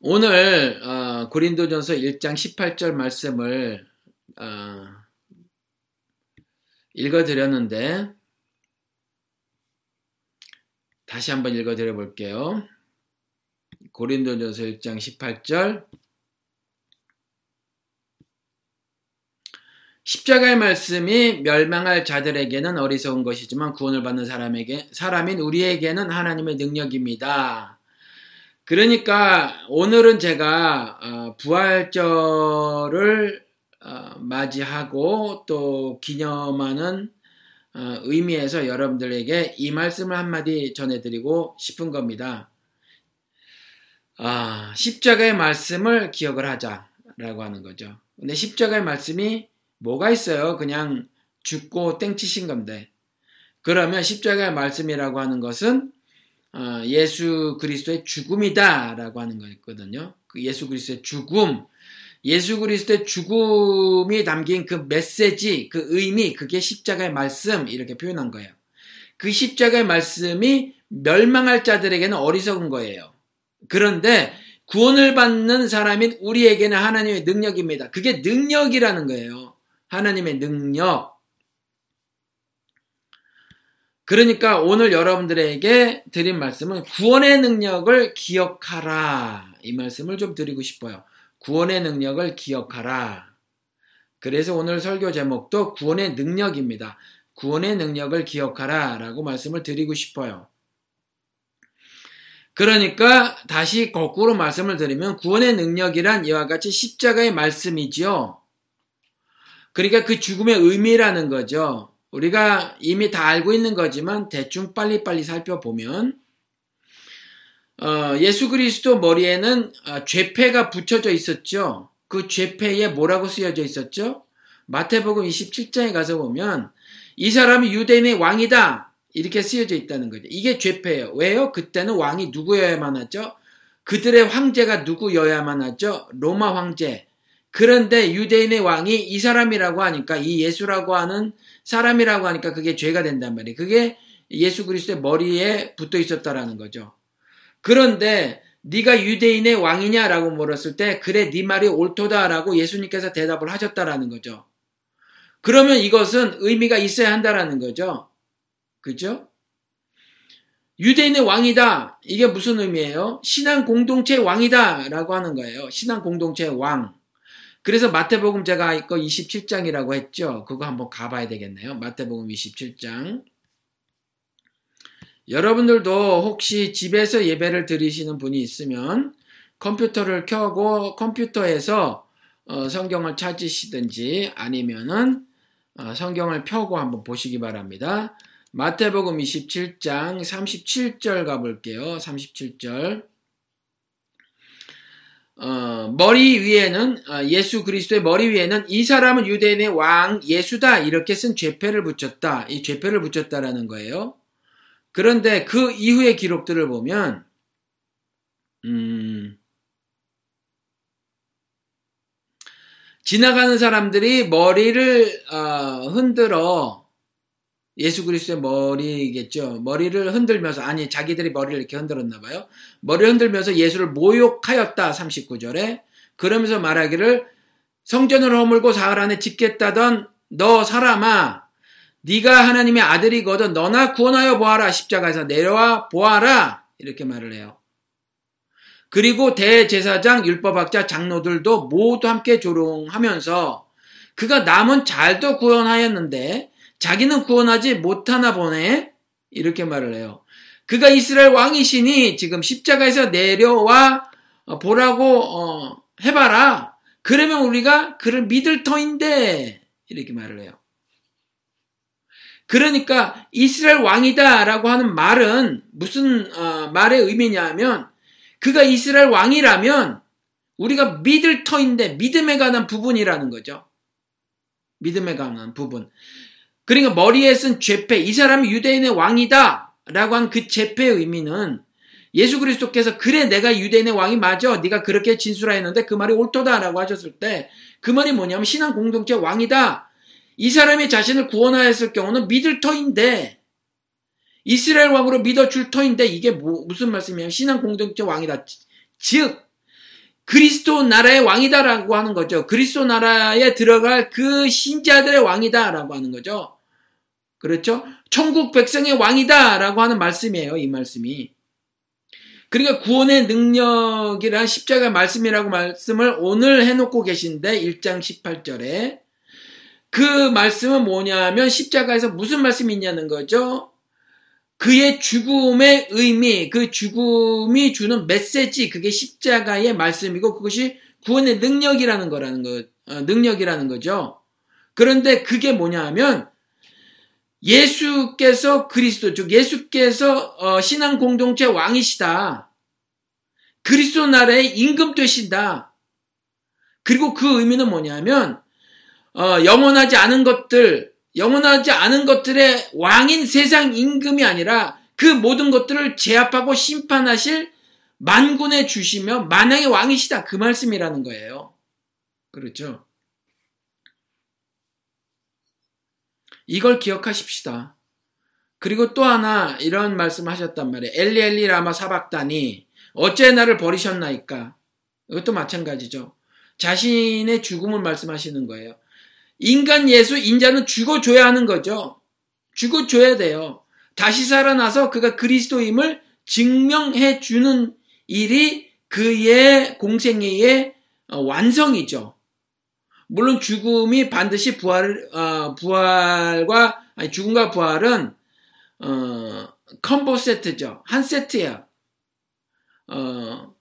오늘 어, 고린도전서 1장 18절 말씀을 어, 읽어드렸는데 다시 한번 읽어드려 볼게요. 고린도전서 1장 18절 십자가의 말씀이 멸망할 자들에게는 어리석은 것이지만 구원을 받는 사람에게 사람인 우리에게는 하나님의 능력입니다. 그러니까 오늘은 제가 어, 부활절을 어, 맞이하고 또 기념하는 어, 의미에서 여러분들에게 이 말씀을 한마디 전해드리고 싶은 겁니다. 아, 십자가의 말씀을 기억을 하자라고 하는 거죠. 근데 십자가의 말씀이 뭐가 있어요? 그냥 죽고 땡치신 건데. 그러면 십자가의 말씀이라고 하는 것은 어, 예수 그리스도의 죽음이다라고 하는 거거든요. 그 예수 그리스도의 죽음, 예수 그리스도의 죽음이 담긴 그 메시지, 그 의미, 그게 십자가의 말씀 이렇게 표현한 거예요. 그 십자가의 말씀이 멸망할 자들에게는 어리석은 거예요. 그런데 구원을 받는 사람인 우리에게는 하나님의 능력입니다. 그게 능력이라는 거예요. 하나님의 능력. 그러니까 오늘 여러분들에게 드린 말씀은 구원의 능력을 기억하라. 이 말씀을 좀 드리고 싶어요. 구원의 능력을 기억하라. 그래서 오늘 설교 제목도 구원의 능력입니다. 구원의 능력을 기억하라. 라고 말씀을 드리고 싶어요. 그러니까 다시 거꾸로 말씀을 드리면 구원의 능력이란 이와 같이 십자가의 말씀이지요. 그러니까 그 죽음의 의미라는 거죠. 우리가 이미 다 알고 있는 거지만 대충 빨리빨리 살펴보면 어, 예수 그리스도 머리에는 어, 죄패가 붙여져 있었죠. 그 죄패에 뭐라고 쓰여져 있었죠? 마태복음 27장에 가서 보면 이 사람이 유대인의 왕이다 이렇게 쓰여져 있다는 거죠. 이게 죄패예요. 왜요? 그때는 왕이 누구여야만 하죠? 그들의 황제가 누구여야만 하죠? 로마 황제. 그런데 유대인의 왕이 이 사람이라고 하니까 이 예수라고 하는 사람이라고 하니까 그게 죄가 된단 말이에요. 그게 예수 그리스도의 머리에 붙어 있었다라는 거죠. 그런데 네가 유대인의 왕이냐라고 물었을 때 그래 네 말이 옳도다라고 예수님께서 대답을 하셨다라는 거죠. 그러면 이것은 의미가 있어야 한다라는 거죠. 그죠? 유대인의 왕이다. 이게 무슨 의미예요? 신앙 공동체 왕이다라고 하는 거예요. 신앙 공동체 왕. 그래서 마태복음 제가 이거 27장이라고 했죠. 그거 한번 가봐야 되겠네요. 마태복음 27장. 여러분들도 혹시 집에서 예배를 드리시는 분이 있으면 컴퓨터를 켜고 컴퓨터에서 어, 성경을 찾으시든지 아니면은 어, 성경을 펴고 한번 보시기 바랍니다. 마태복음 27장 37절 가볼게요. 37절. 어, 머리 위에는 어, 예수 그리스도의 머리 위에는 이 사람은 유대인의 왕 예수다 이렇게 쓴 죄패를 붙였다. 이 죄패를 붙였다라는 거예요. 그런데 그 이후의 기록들을 보면 음, 지나가는 사람들이 머리를 어, 흔들어 예수 그리스도의 머리겠죠. 머리를 흔들면서 아니 자기들이 머리를 이렇게 흔들었나 봐요. 머리를 흔들면서 예수를 모욕하였다 39절에 그러면서 말하기를 성전을 허물고 사흘 안에 짓겠다던 너 사람아 네가 하나님의 아들이거든 너나 구원하여 보아라 십자가에서 내려와 보아라 이렇게 말을 해요. 그리고 대제사장 율법학자 장로들도 모두 함께 조롱하면서 그가 남은 잘도 구원하였는데 자기는 구원하지 못하나 보네. 이렇게 말을 해요. 그가 이스라엘 왕이시니 지금 십자가에서 내려와 어, 보라고 어, 해봐라. 그러면 우리가 그를 믿을 터인데 이렇게 말을 해요. 그러니까 이스라엘 왕이다라고 하는 말은 무슨 어, 말의 의미냐면 그가 이스라엘 왕이라면 우리가 믿을 터인데 믿음에 관한 부분이라는 거죠. 믿음에 관한 부분. 그러니까 머리에 쓴 죄패, 이 사람이 유대인의 왕이다 라고 한 그 죄패의 의미는 예수 그리스도께서 그래 내가 유대인의 왕이 맞아 네가 그렇게 진술하였는데 그 말이 옳도다라고 하셨을 때 그 말이 뭐냐면 신앙 공동체 왕이다 이 사람이 자신을 구원하였을 경우는 믿을 터인데 이스라엘 왕으로 믿어줄 터인데 이게 뭐, 무슨 말씀이냐면 신앙 공동체 왕이다 즉 그리스도 나라의 왕이다라고 하는 거죠. 그리스도 나라에 들어갈 그 신자들의 왕이다라고 하는 거죠. 그렇죠? 천국 백성의 왕이다라고 하는 말씀이에요. 이 말씀이. 그러니까 구원의 능력이란 십자가 말씀이라고 말씀을 오늘 해놓고 계신데 1장 18절에 그 말씀은 뭐냐면 십자가에서 무슨 말씀이 있냐는 거죠. 그의 죽음의 의미, 그 죽음이 주는 메시지, 그게 십자가의 말씀이고 그것이 구원의 능력이라는 거라는 거, 어, 능력이라는 거죠. 그런데 그게 뭐냐 하면 예수께서 그리스도, 즉 예수께서 어, 신앙 공동체 왕이시다. 그리스도 나라의 임금 되신다. 그리고 그 의미는 뭐냐면 어, 영원하지 않은 것들, 영원하지 않은 것들의 왕인 세상 임금이 아니라 그 모든 것들을 제압하고 심판하실 만군의 주시며 만왕의 왕이시다. 그 말씀이라는 거예요. 그렇죠? 이걸 기억하십시다. 그리고 또 하나 이런 말씀 하셨단 말이에요. 엘리 엘리 라마 사박다니 어째 나를 버리셨나이까? 이것도 마찬가지죠. 자신의 죽음을 말씀하시는 거예요. 인간 예수 인자는 죽어줘야 하는 거죠. 죽어줘야 돼요. 다시 살아나서 그가 그리스도임을 증명해 주는 일이 그의 공생애의 어, 완성이죠. 물론 죽음이 반드시 부활, 어, 부활과, 아니, 죽음과 부활은, 어, 컴보 세트죠. 한 세트야. 어,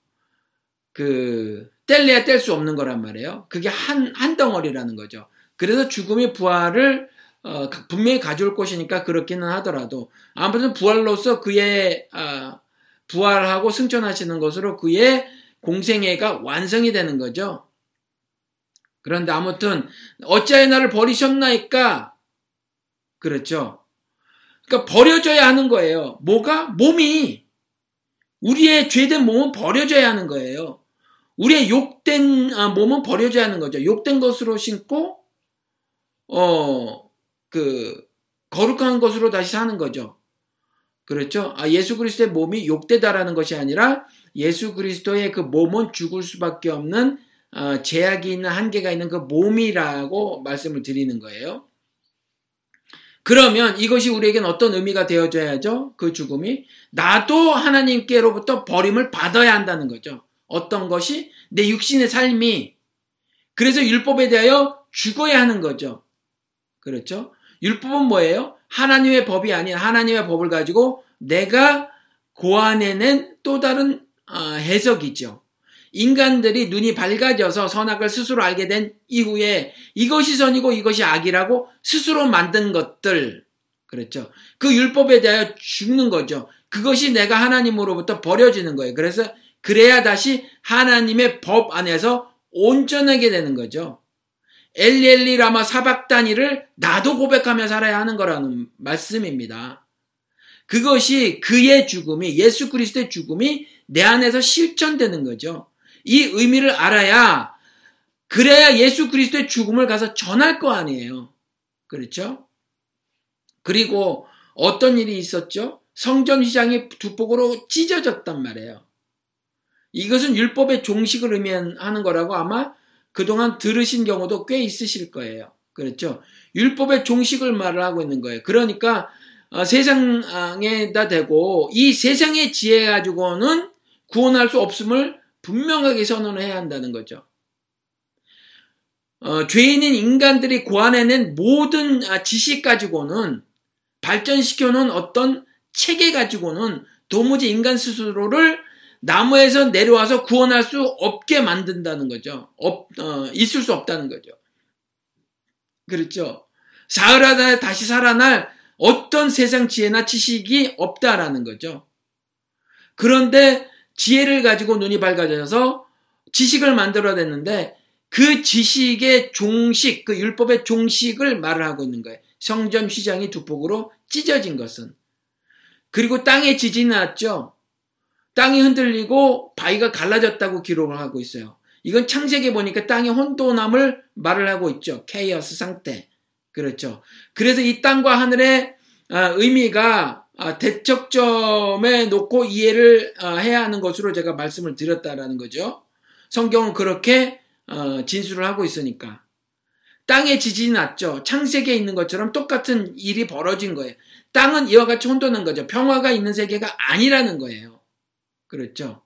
그, 뗄래야 뗄 수 없는 거란 말이에요. 그게 한, 한 덩어리라는 거죠. 그래서 죽음의 부활을, 어, 분명히 가져올 것이니까 그렇기는 하더라도, 아무튼 부활로서 그의, 어, 부활하고 승천하시는 것으로 그의 공생애가 완성이 되는 거죠. 그런데 아무튼 어찌하여 나를 버리셨나이까? 그렇죠. 그러니까 버려져야 하는 거예요. 뭐가? 몸이 우리의 죄된 몸은 버려져야 하는 거예요. 우리의 욕된 아, 몸은 버려져야 하는 거죠. 욕된 것으로 신고 어 그 거룩한 것으로 다시 사는 거죠. 그렇죠? 아, 예수 그리스도의 몸이 욕되다라는 것이 아니라 예수 그리스도의 그 몸은 죽을 수밖에 없는 어, 제약이 있는 한계가 있는 그 몸이라고 말씀을 드리는 거예요. 그러면 이것이 우리에겐 어떤 의미가 되어져야죠? 그 죽음이 나도 하나님께로부터 버림을 받아야 한다는 거죠. 어떤 것이 내 육신의 삶이 그래서 율법에 대하여 죽어야 하는 거죠. 그렇죠? 율법은 뭐예요? 하나님의 법이 아닌 하나님의 법을 가지고 내가 고안해낸 또 다른 어, 해석이죠. 인간들이 눈이 밝아져서 선악을 스스로 알게 된 이후에 이것이 선이고 이것이 악이라고 스스로 만든 것들, 그렇죠. 그 율법에 대하여 죽는 거죠. 그것이 내가 하나님으로부터 버려지는 거예요. 그래서 그래야 다시 하나님의 법 안에서 온전하게 되는 거죠. 엘리엘리 라마 사박단위를 나도 고백하며 살아야 하는 거라는 말씀입니다. 그것이 그의 죽음이 예수 그리스도의 죽음이 내 안에서 실천되는 거죠. 이 의미를 알아야 그래야 예수 그리스도의 죽음을 가서 전할 거 아니에요. 그렇죠? 그리고 어떤 일이 있었죠? 성전 휘장이 두 폭으로 찢어졌단 말이에요. 이것은 율법의 종식을 의미하는 거라고 아마 그동안 들으신 경우도 꽤 있으실 거예요. 그렇죠? 율법의 종식을 말을 하고 있는 거예요. 그러니까 어, 세상에다 대고 이 세상의 지혜 가지고는 구원할 수 없음을 분명하게 선언해야 한다는 거죠. 어, 죄인인 인간들이 고안해낸 모든 아, 지식 가지고는 발전시켜놓은 어떤 체계 가지고는 도무지 인간 스스로를 나무에서 내려와서 구원할 수 없게 만든다는 거죠. 없, 어, 있을 수 없다는 거죠. 그렇죠. 사흘 하다 다시 살아날 어떤 세상 지혜나 지식이 없다라는 거죠. 그런데 지혜를 가지고 눈이 밝아져서 지식을 만들어냈는데 그 지식의 종식, 그 율법의 종식을 말을 하고 있는 거예요. 성전 휘장이 두 폭으로 찢어진 것은. 그리고 땅에 지진이 났죠. 땅이 흔들리고 바위가 갈라졌다고 기록을 하고 있어요. 이건 창세기 보니까 땅의 혼돈함을 말을 하고 있죠. 케이어스 상태. 그렇죠. 그래서 이 땅과 하늘의 아, 의미가 아, 대척점에 놓고 이해를 어, 해야 하는 것으로 제가 말씀을 드렸다라는 거죠. 성경은 그렇게 어, 진술을 하고 있으니까. 땅에 지진이 났죠. 창세기에 있는 것처럼 똑같은 일이 벌어진 거예요. 땅은 이와 같이 혼돈한 거죠. 평화가 있는 세계가 아니라는 거예요. 그렇죠.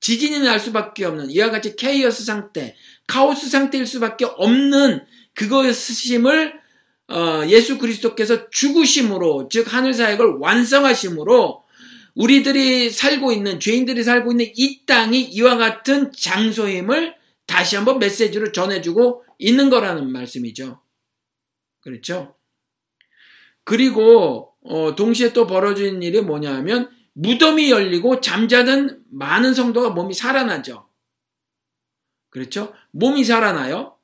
지진이 날 수밖에 없는 이와 같이 케이어스 상태, 카오스 상태일 수밖에 없는 그것임을 어, 예수 그리스도께서 죽으심으로 즉 하늘 사역을 완성하심으로 우리들이 살고 있는 죄인들이 살고 있는 이 땅이 이와 같은 장소임을 다시 한번 메시지로 전해주고 있는 거라는 말씀이죠. 그렇죠? 그리고 어, 동시에 또 벌어지는 일이 뭐냐 하면 무덤이 열리고 잠자는 많은 성도가 몸이 살아나죠. 그렇죠? 몸이 살아나요.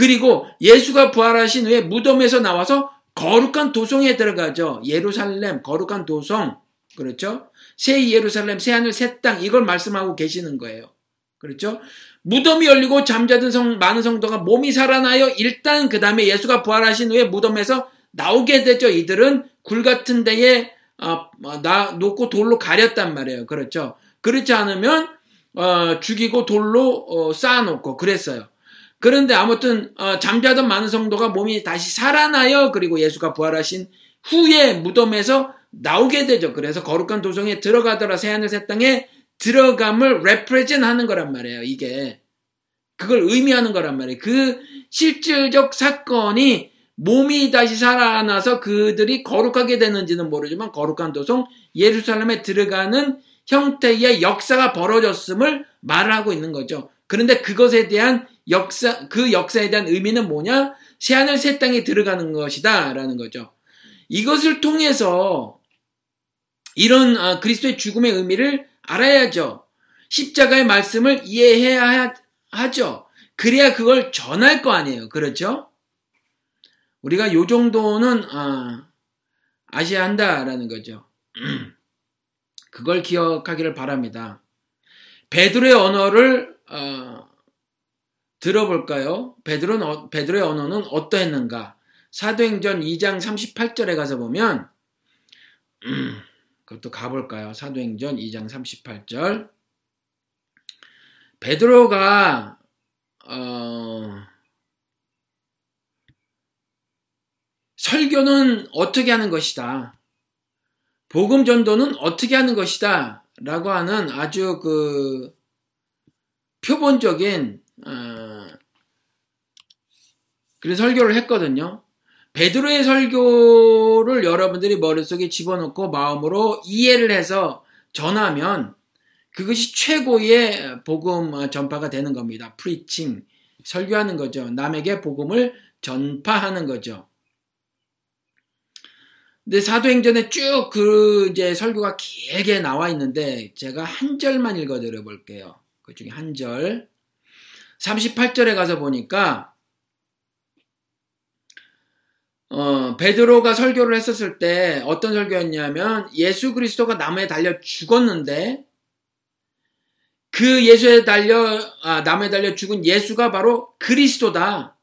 그리고 예수가 부활하신 후에 무덤에서 나와서 거룩한 도성에 들어가죠. 예루살렘, 거룩한 도성. 그렇죠? 새 예루살렘, 새 하늘, 새 땅. 이걸 말씀하고 계시는 거예요. 그렇죠? 무덤이 열리고 잠자던 성, 많은 성도가 몸이 살아나요. 일단 그 다음에 예수가 부활하신 후에 무덤에서 나오게 되죠. 이들은 굴 같은 데에 어, 어, 나 놓고 돌로 가렸단 말이에요. 그렇죠? 그렇지 않으면 어, 죽이고 돌로 어, 쌓아놓고 그랬어요. 그런데 아무튼 어, 잠자던 많은 성도가 몸이 다시 살아나요. 그리고 예수가 부활하신 후에 무덤에서 나오게 되죠. 그래서 거룩한 도성에 들어가더라 새하늘 새 땅에 들어감을 레프레젠 하는 거란 말이에요. 이게 그걸 의미하는 거란 말이에요. 그 실질적 사건이 몸이 다시 살아나서 그들이 거룩하게 되는지는 모르지만 거룩한 도성 예루살렘에 들어가는 형태의 역사가 벌어졌음을 말을 하고 있는 거죠. 그런데 그것에 대한 역사, 그 역사에 대한 의미는 뭐냐? 새하늘 새 땅에 들어가는 것이다. 라는 거죠. 이것을 통해서 이런 아, 그리스도의 죽음의 의미를 알아야죠. 십자가의 말씀을 이해해야 하죠. 그래야 그걸 전할 거 아니에요. 그렇죠? 우리가 요 정도는 아, 아셔야 한다라는 거죠. 그걸 기억하기를 바랍니다. 베드로의 언어를 어, 들어볼까요? 베드로는, 어, 베드로의 언어는 어떠했는가? 사도행전 2장 38절에 가서 보면 음, 그것도 가볼까요? 사도행전 2장 38절 베드로가 어, 설교는 어떻게 하는 것이다. 복음 전도는 어떻게 하는 것이다. 라고 하는 아주 그 표본적인 어, 그런 설교를 했거든요. 베드로의 설교를 여러분들이 머릿속에 집어넣고 마음으로 이해를 해서 전하면 그것이 최고의 복음 전파가 되는 겁니다. 프리칭, 설교하는 거죠. 남에게 복음을 전파하는 거죠. 근데 사도행전에 쭉 그 이제 설교가 길게 나와 있는데 제가 한 절만 읽어 드려 볼게요. 그 중에 한 절. 38절에 가서 보니까 어, 베드로가 설교를 했었을 때 어떤 설교였냐면 예수 그리스도가 나무에 달려 죽었는데 그 예수에 달려 아, 나무에 달려 죽은 예수가 바로 그리스도다.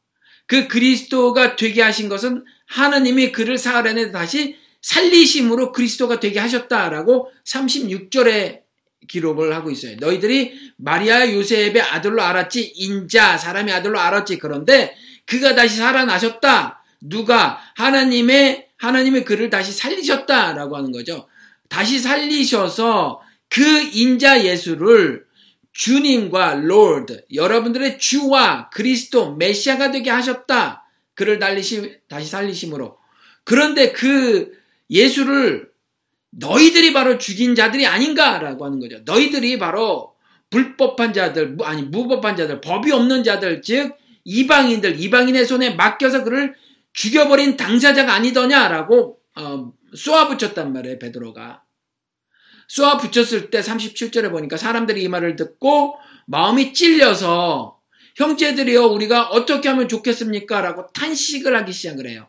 그 그리스도가 되게 하신 것은 하나님이 그를 사흘 안에 다시 살리심으로 그리스도가 되게 하셨다라고 36절에 기록을 하고 있어요. 너희들이 마리아 요셉의 아들로 알았지 인자 사람의 아들로 알았지 그런데 그가 다시 살아나셨다. 누가 하나님의 하나님의 그를 다시 살리셨다 라고 하는 거죠. 다시 살리셔서 그 인자 예수를 주님과 Lord 여러분들의 주와 그리스도 메시아가 되게 하셨다. 그를 달리시 다시 살리심으로. 그런데 그 예수를 너희들이 바로 죽인 자들이 아닌가라고 하는 거죠. 너희들이 바로 불법한 자들, 아니 무법한 자들, 법이 없는 자들, 즉 이방인들, 이방인의 손에 맡겨서 그를 죽여버린 당사자가 아니더냐라고 어, 쏘아붙였단 말이에요, 베드로가. 쏘아붙였을 때 37절에 보니까 사람들이 이 말을 듣고 마음이 찔려서 형제들이여 우리가 어떻게 하면 좋겠습니까? 라고 탄식을 하기 시작을 해요.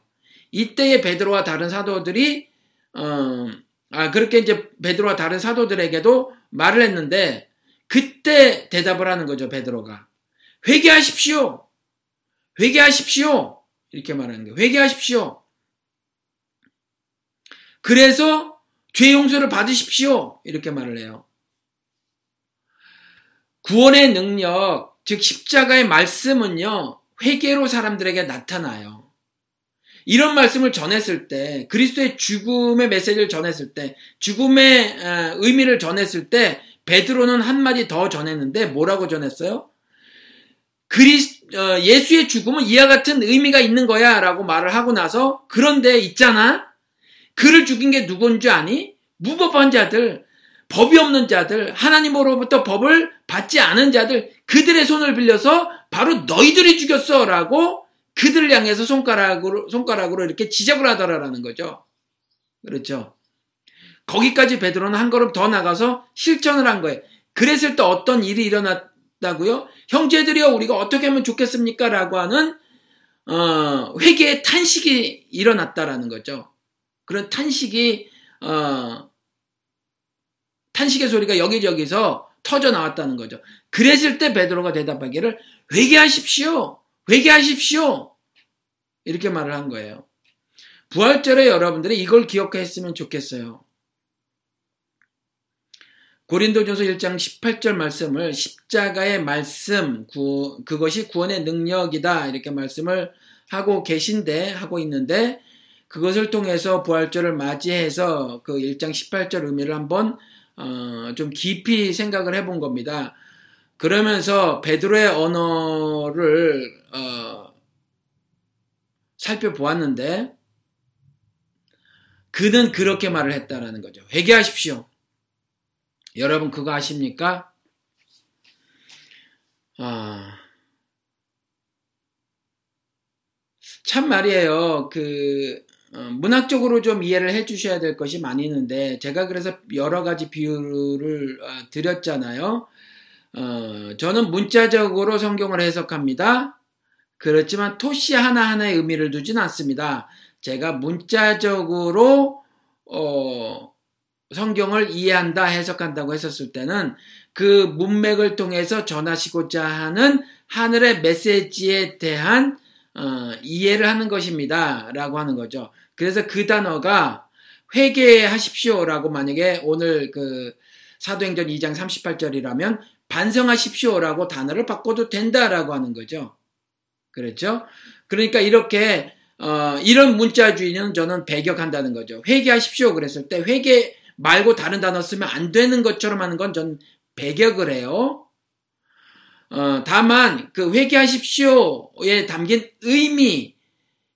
이때에 베드로와 다른 사도들이 어, 아 그렇게 이제 베드로와 다른 사도들에게도 말을 했는데 그때 대답을 하는 거죠 베드로가. 회개하십시오. 회개하십시오. 이렇게 말하는 거예요. 회개하십시오. 그래서 죄 용서를 받으십시오. 이렇게 말을 해요. 구원의 능력 즉 십자가의 말씀은요 회개로 사람들에게 나타나요 이런 말씀을 전했을 때, 그리스도의 죽음의 메시지를 전했을 때, 죽음의 의미를 전했을 때, 베드로는 한마디 더 전했는데 뭐라고 전했어요? 그리스, 어, 예수의 죽음은 이와 같은 의미가 있는 거야 라고 말을 하고 나서 그런데 있잖아? 그를 죽인 게 누군지 아니? 무법한 자들, 법이 없는 자들, 하나님으로부터 법을 받지 않은 자들, 그들의 손을 빌려서 바로 너희들이 죽였어 라고 그들을 향해서 손가락으로, 손가락으로 이렇게 지적을 하더라라는 거죠. 그렇죠. 거기까지 베드로는 한 걸음 더 나가서 실천을 한 거예요. 그랬을 때 어떤 일이 일어났다고요? 형제들이여 우리가 어떻게 하면 좋겠습니까? 라고 하는 어, 회개의 탄식이 일어났다라는 거죠. 그런 탄식이 어, 탄식의 소리가 여기저기서 터져 나왔다는 거죠. 그랬을 때 베드로가 대답하기를 회개하십시오. 회개하십시오. 이렇게 말을 한 거예요. 부활절에 여러분들이 이걸 기억했으면 좋겠어요. 고린도전서 1장 18절 말씀을 십자가의 말씀, 구, 그것이 구원의 능력이다. 이렇게 말씀을 하고 계신데, 하고 있는데, 그것을 통해서 부활절을 맞이해서 그 1장 18절 의미를 한번 어, 좀 깊이 생각을 해본 겁니다. 그러면서 베드로의 언어를 어, 살펴보았는데 그는 그렇게 말을 했다라는 거죠. 회개하십시오. 여러분 그거 아십니까? 아, 참 말이에요. 그 어, 문학적으로 좀 이해를 해주셔야 될 것이 많이 있는데 제가 그래서 여러 가지 비유를 어, 드렸잖아요. 어, 저는 문자적으로 성경을 해석합니다. 그렇지만 토시 하나하나의 의미를 두진 않습니다. 제가 문자적으로 어, 성경을 이해한다, 해석한다고 했었을 때는 그 문맥을 통해서 전하시고자 하는 하늘의 메시지에 대한 어, 이해를 하는 것입니다. 라고 하는 거죠. 그래서 그 단어가 회개하십시오 라고 만약에 오늘 그 사도행전 2장 38절이라면 반성하십시오 라고 단어를 바꿔도 된다라고 하는 거죠. 그렇죠? 그러니까 이렇게 어, 이런 문자주의는 저는 배격한다는 거죠. 회개하십시오 그랬을 때 회개 말고 다른 단어 쓰면 안 되는 것처럼 하는 건 전 배격을 해요. 어, 다만 그 회개하십시오에 담긴 의미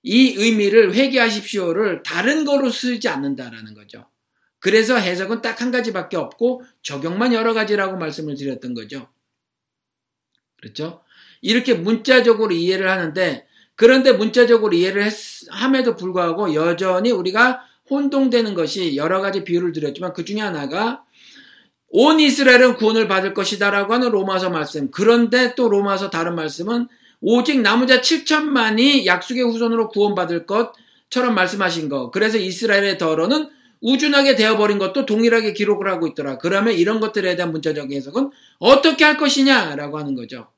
이 의미를 회개하십시오를 다른 거로 쓰지 않는다라는 거죠. 그래서 해석은 딱 한 가지밖에 없고 적용만 여러 가지라고 말씀을 드렸던 거죠. 그렇죠? 이렇게 문자적으로 이해를 하는데 그런데 문자적으로 이해를 했, 함에도 불구하고 여전히 우리가 혼동되는 것이 여러 가지 비유를 드렸지만 그 중에 하나가 온 이스라엘은 구원을 받을 것이다라고 하는 로마서 말씀. 그런데 또 로마서 다른 말씀은 오직 남은 자 7천만이 약속의 후손으로 구원받을 것처럼 말씀하신 거. 그래서 이스라엘의 더러는 우준하게 되어버린 것도 동일하게 기록을 하고 있더라. 그러면 이런 것들에 대한 문자적 해석은 어떻게 할 것이냐라고 하는 거죠.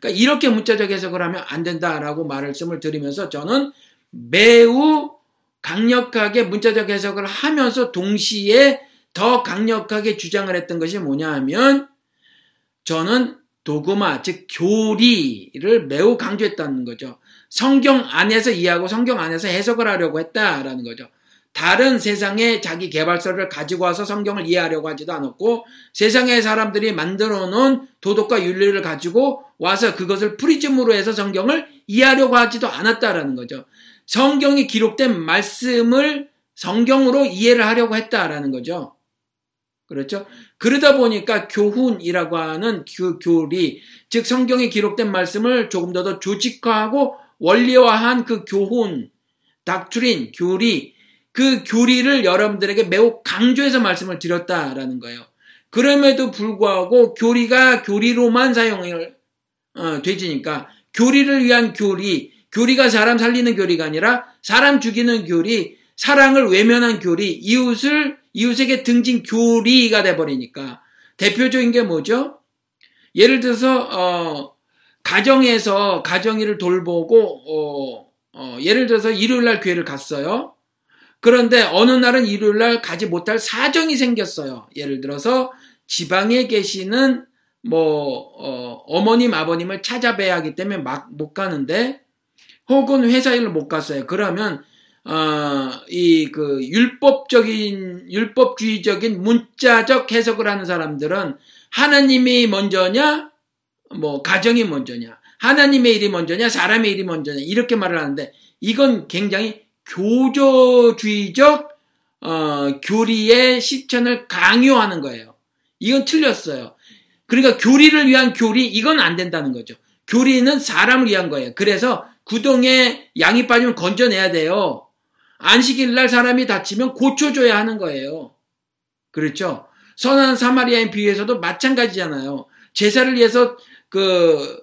그러니까 이렇게 문자적 해석을 하면 안 된다라고 말씀을 드리면서 저는 매우 강력하게 문자적 해석을 하면서 동시에 더 강력하게 주장을 했던 것이 뭐냐 하면 저는 도그마, 즉 교리를 매우 강조했다는 거죠. 성경 안에서 이해하고 성경 안에서 해석을 하려고 했다라는 거죠. 다른 세상의 자기 개발서를 가지고 와서 성경을 이해하려고 하지도 않았고 세상의 사람들이 만들어 놓은 도덕과 윤리를 가지고 와서 그것을 프리즘으로 해서 성경을 이해하려고 하지도 않았다라는 거죠. 성경이 기록된 말씀을 성경으로 이해를 하려고 했다라는 거죠. 그렇죠? 그러다 보니까 교훈이라고 하는 그 교리, 즉 성경에 기록된 말씀을 조금 더 더 조직화하고 원리화한 그 교훈, 닥트린, 교리, 그 교리를 여러분들에게 매우 강조해서 말씀을 드렸다라는 거예요. 그럼에도 불구하고 교리가 교리로만 사용을 어, 되지니까 교리를 위한 교리, 교리가 사람 살리는 교리가 아니라 사람 죽이는 교리, 사랑을 외면한 교리, 이웃을 이웃에게 등진 교리가 돼 버리니까 대표적인 게 뭐죠? 예를 들어서 어, 가정에서 가정일을 돌보고 어, 어, 예를 들어서 일요일 날 교회를 갔어요. 그런데 어느 날은 일요일 날 가지 못할 사정이 생겼어요. 예를 들어서 지방에 계시는 뭐 어, 머님 아버님을 찾아뵈야 하기 때문에 막 못 가는데 혹은 회사 일을 못 갔어요. 그러면 어, 이 그 율법적인 율법주의적인 문자적 해석을 하는 사람들은 하나님이 먼저냐 뭐 가정이 먼저냐 하나님의 일이 먼저냐 사람의 일이 먼저냐 이렇게 말을 하는데 이건 굉장히 교조주의적 어, 교리의 실천을 강요하는 거예요. 이건 틀렸어요. 그러니까 교리를 위한 교리 이건 안 된다는 거죠. 교리는 사람을 위한 거예요. 그래서 구덩에 양이 빠지면 건져내야 돼요. 안식일 날 사람이 다치면 고쳐줘야 하는 거예요. 그렇죠? 선한 사마리아인 비유에서도 마찬가지잖아요. 제사를 위해서 그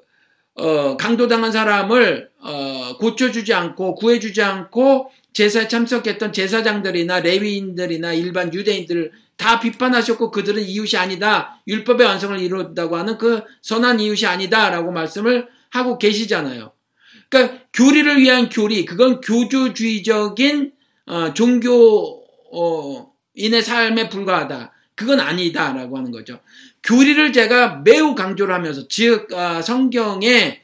어, 강도당한 사람을 어, 고쳐주지 않고 구해주지 않고 제사에 참석했던 제사장들이나 레위인들이나 일반 유대인들 다 비판하셨고 그들은 이웃이 아니다. 율법의 완성을 이룬다고 하는 그 선한 이웃이 아니다라고 말씀을 하고 계시잖아요. 그러니까 교리를 위한 교리, 그건 교조주의적인 어, 종교인의 삶에 불과하다. 그건 아니다라고 하는 거죠. 교리를 제가 매우 강조를 하면서 즉 어, 성경의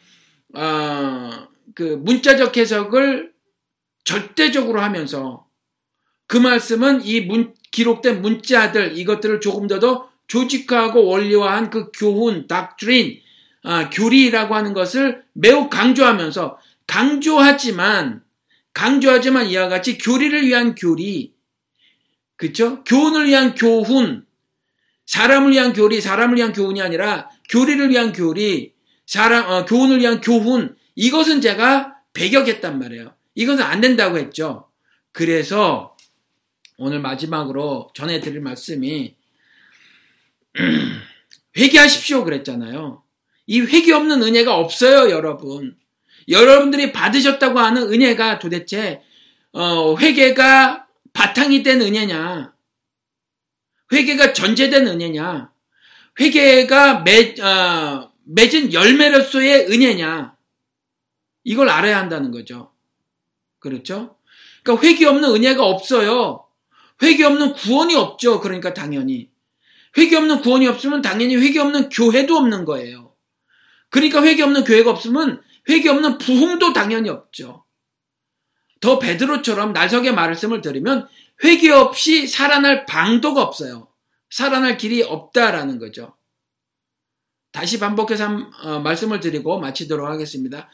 어, 그 문자적 해석을 절대적으로 하면서 그 말씀은 이 문, 기록된 문자들 이것들을 조금 더 더 조직화하고 원리화한 그 교훈, 닥트린, 아, 교리라고 하는 것을 매우 강조하면서 강조하지만 강조하지만 이와 같이 교리를 위한 교리, 그쵸? 교훈을 위한 교훈, 사람을 위한 교리, 사람을 위한 교훈이 아니라 교리를 위한 교리, 사람, 어, 교훈을 위한 교훈, 이것은 제가 배격했단 말이에요. 이것은 안 된다고 했죠. 그래서 오늘 마지막으로 전해드릴 말씀이 [clears throat] 회개하십시오 그랬잖아요. 이 회개 없는 은혜가 없어요, 여러분. 여러분들이 받으셨다고 하는 은혜가 도대체 어, 회개가 바탕이 된 은혜냐? 회개가 전제된 은혜냐? 회개가 매, 어, 맺은 열매로서의 은혜냐? 이걸 알아야 한다는 거죠. 그렇죠? 그러니까 회개 없는 은혜가 없어요. 회개 없는 구원이 없죠. 그러니까 당연히. 회개 없는 구원이 없으면 당연히 회개 없는 교회도 없는 거예요. 그러니까 회개 없는 교회가 없으면 회개 없는 부흥도 당연히 없죠. 더 베드로처럼 날석의 말씀을 들으면 회개 없이 살아날 방도가 없어요. 살아날 길이 없다라는 거죠. 다시 반복해서 한, 어, 말씀을 드리고 마치도록 하겠습니다.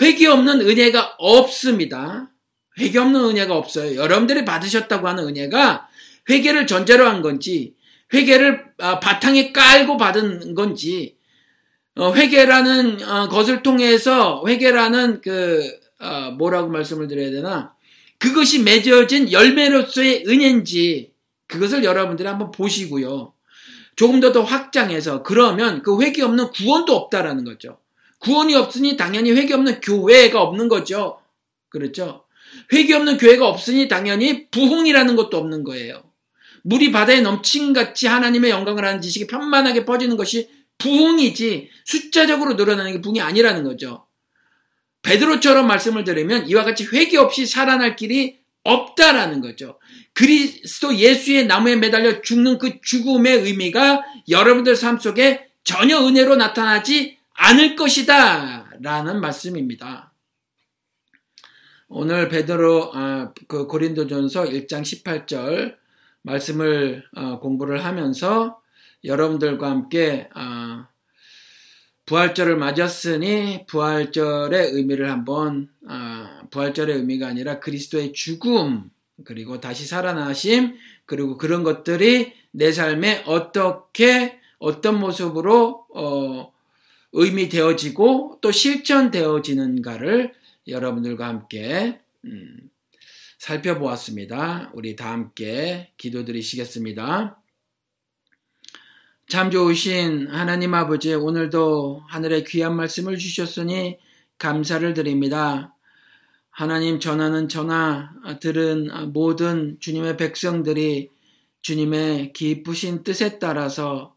회개 없는 은혜가 없습니다. 회개 없는 은혜가 없어요. 여러분들이 받으셨다고 하는 은혜가 회개를 전제로 한 건지, 회개를 아, 바탕에 깔고 받은 건지, 어, 회개라는 어, 것을 통해서 회개라는 그 어, 뭐라고 말씀을 드려야 되나? 그것이 맺어진 열매로서의 은혜인지 그것을 여러분들이 한번 보시고요. 조금 더 더 확장해서 그러면 그 회개 없는 구원도 없다라는 거죠. 구원이 없으니 당연히 회개 없는 교회가 없는 거죠. 그렇죠? 회개 없는 교회가 없으니 당연히 부흥이라는 것도 없는 거예요. 물이 바다에 넘친 같이 하나님의 영광을 하는 지식이 편만하게 퍼지는 것이 부흥이지 숫자적으로 늘어나는 게 부흥이 아니라는 거죠. 베드로처럼 말씀을 드리면 이와 같이 회개 없이 살아날 길이 없다라는 거죠. 그리스도 예수의 나무에 매달려 죽는 그 죽음의 의미가 여러분들 삶 속에 전혀 은혜로 나타나지 않을 것이다. 라는 말씀입니다. 오늘 베드로 아, 그 고린도전서 1장 18절 말씀을 어, 공부를 하면서 여러분들과 함께 어, 부활절을 맞았으니 부활절의 의미를 한번 어, 부활절의 의미가 아니라 그리스도의 죽음 그리고 다시 살아나심 그리고 그런 것들이 내 삶에 어떻게 어떤 모습으로 어, 의미되어지고 또 실천되어지는가를 여러분들과 함께 음, 살펴보았습니다. 우리 다 함께 기도드리시겠습니다. 참 좋으신 하나님 아버지 오늘도 하늘의 귀한 말씀을 주셨으니 감사를 드립니다. 하나님 전하는 전하 들은 모든 주님의 백성들이 주님의 기쁘신 뜻에 따라서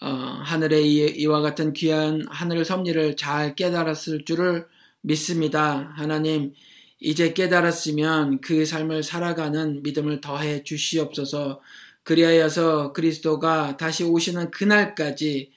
어, 하늘의 이와 같은 귀한 하늘 섭리를 잘 깨달았을 줄을 믿습니다. 하나님 이제 깨달았으면 그 삶을 살아가는 믿음을 더해 주시옵소서. 그리하여서 그리스도가 다시 오시는 그날까지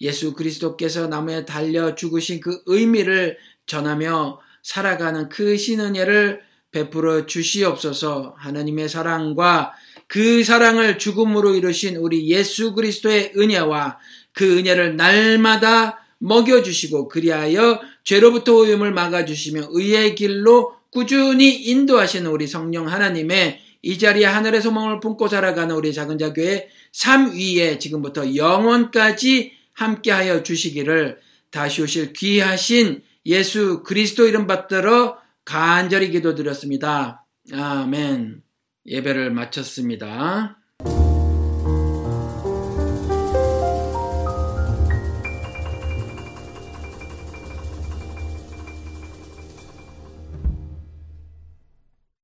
예수 그리스도께서 나무에 달려 죽으신 그 의미를 전하며 살아가는 그 신은혜를 베풀어 주시옵소서 하나님의 사랑과 그 사랑을 죽음으로 이루신 우리 예수 그리스도의 은혜와 그 은혜를 날마다 먹여주시고 그리하여 죄로부터 오염을 막아주시며 의의 길로 꾸준히 인도하시는 우리 성령 하나님의 이 자리에 하늘의 소망을 품고 살아가는 우리 작은 자교회 삶 위에 지금부터 영원까지 함께하여 주시기를 다시 오실 귀하신 예수 그리스도 이름 받들어 간절히 기도드렸습니다. 아멘. 예배를 마쳤습니다.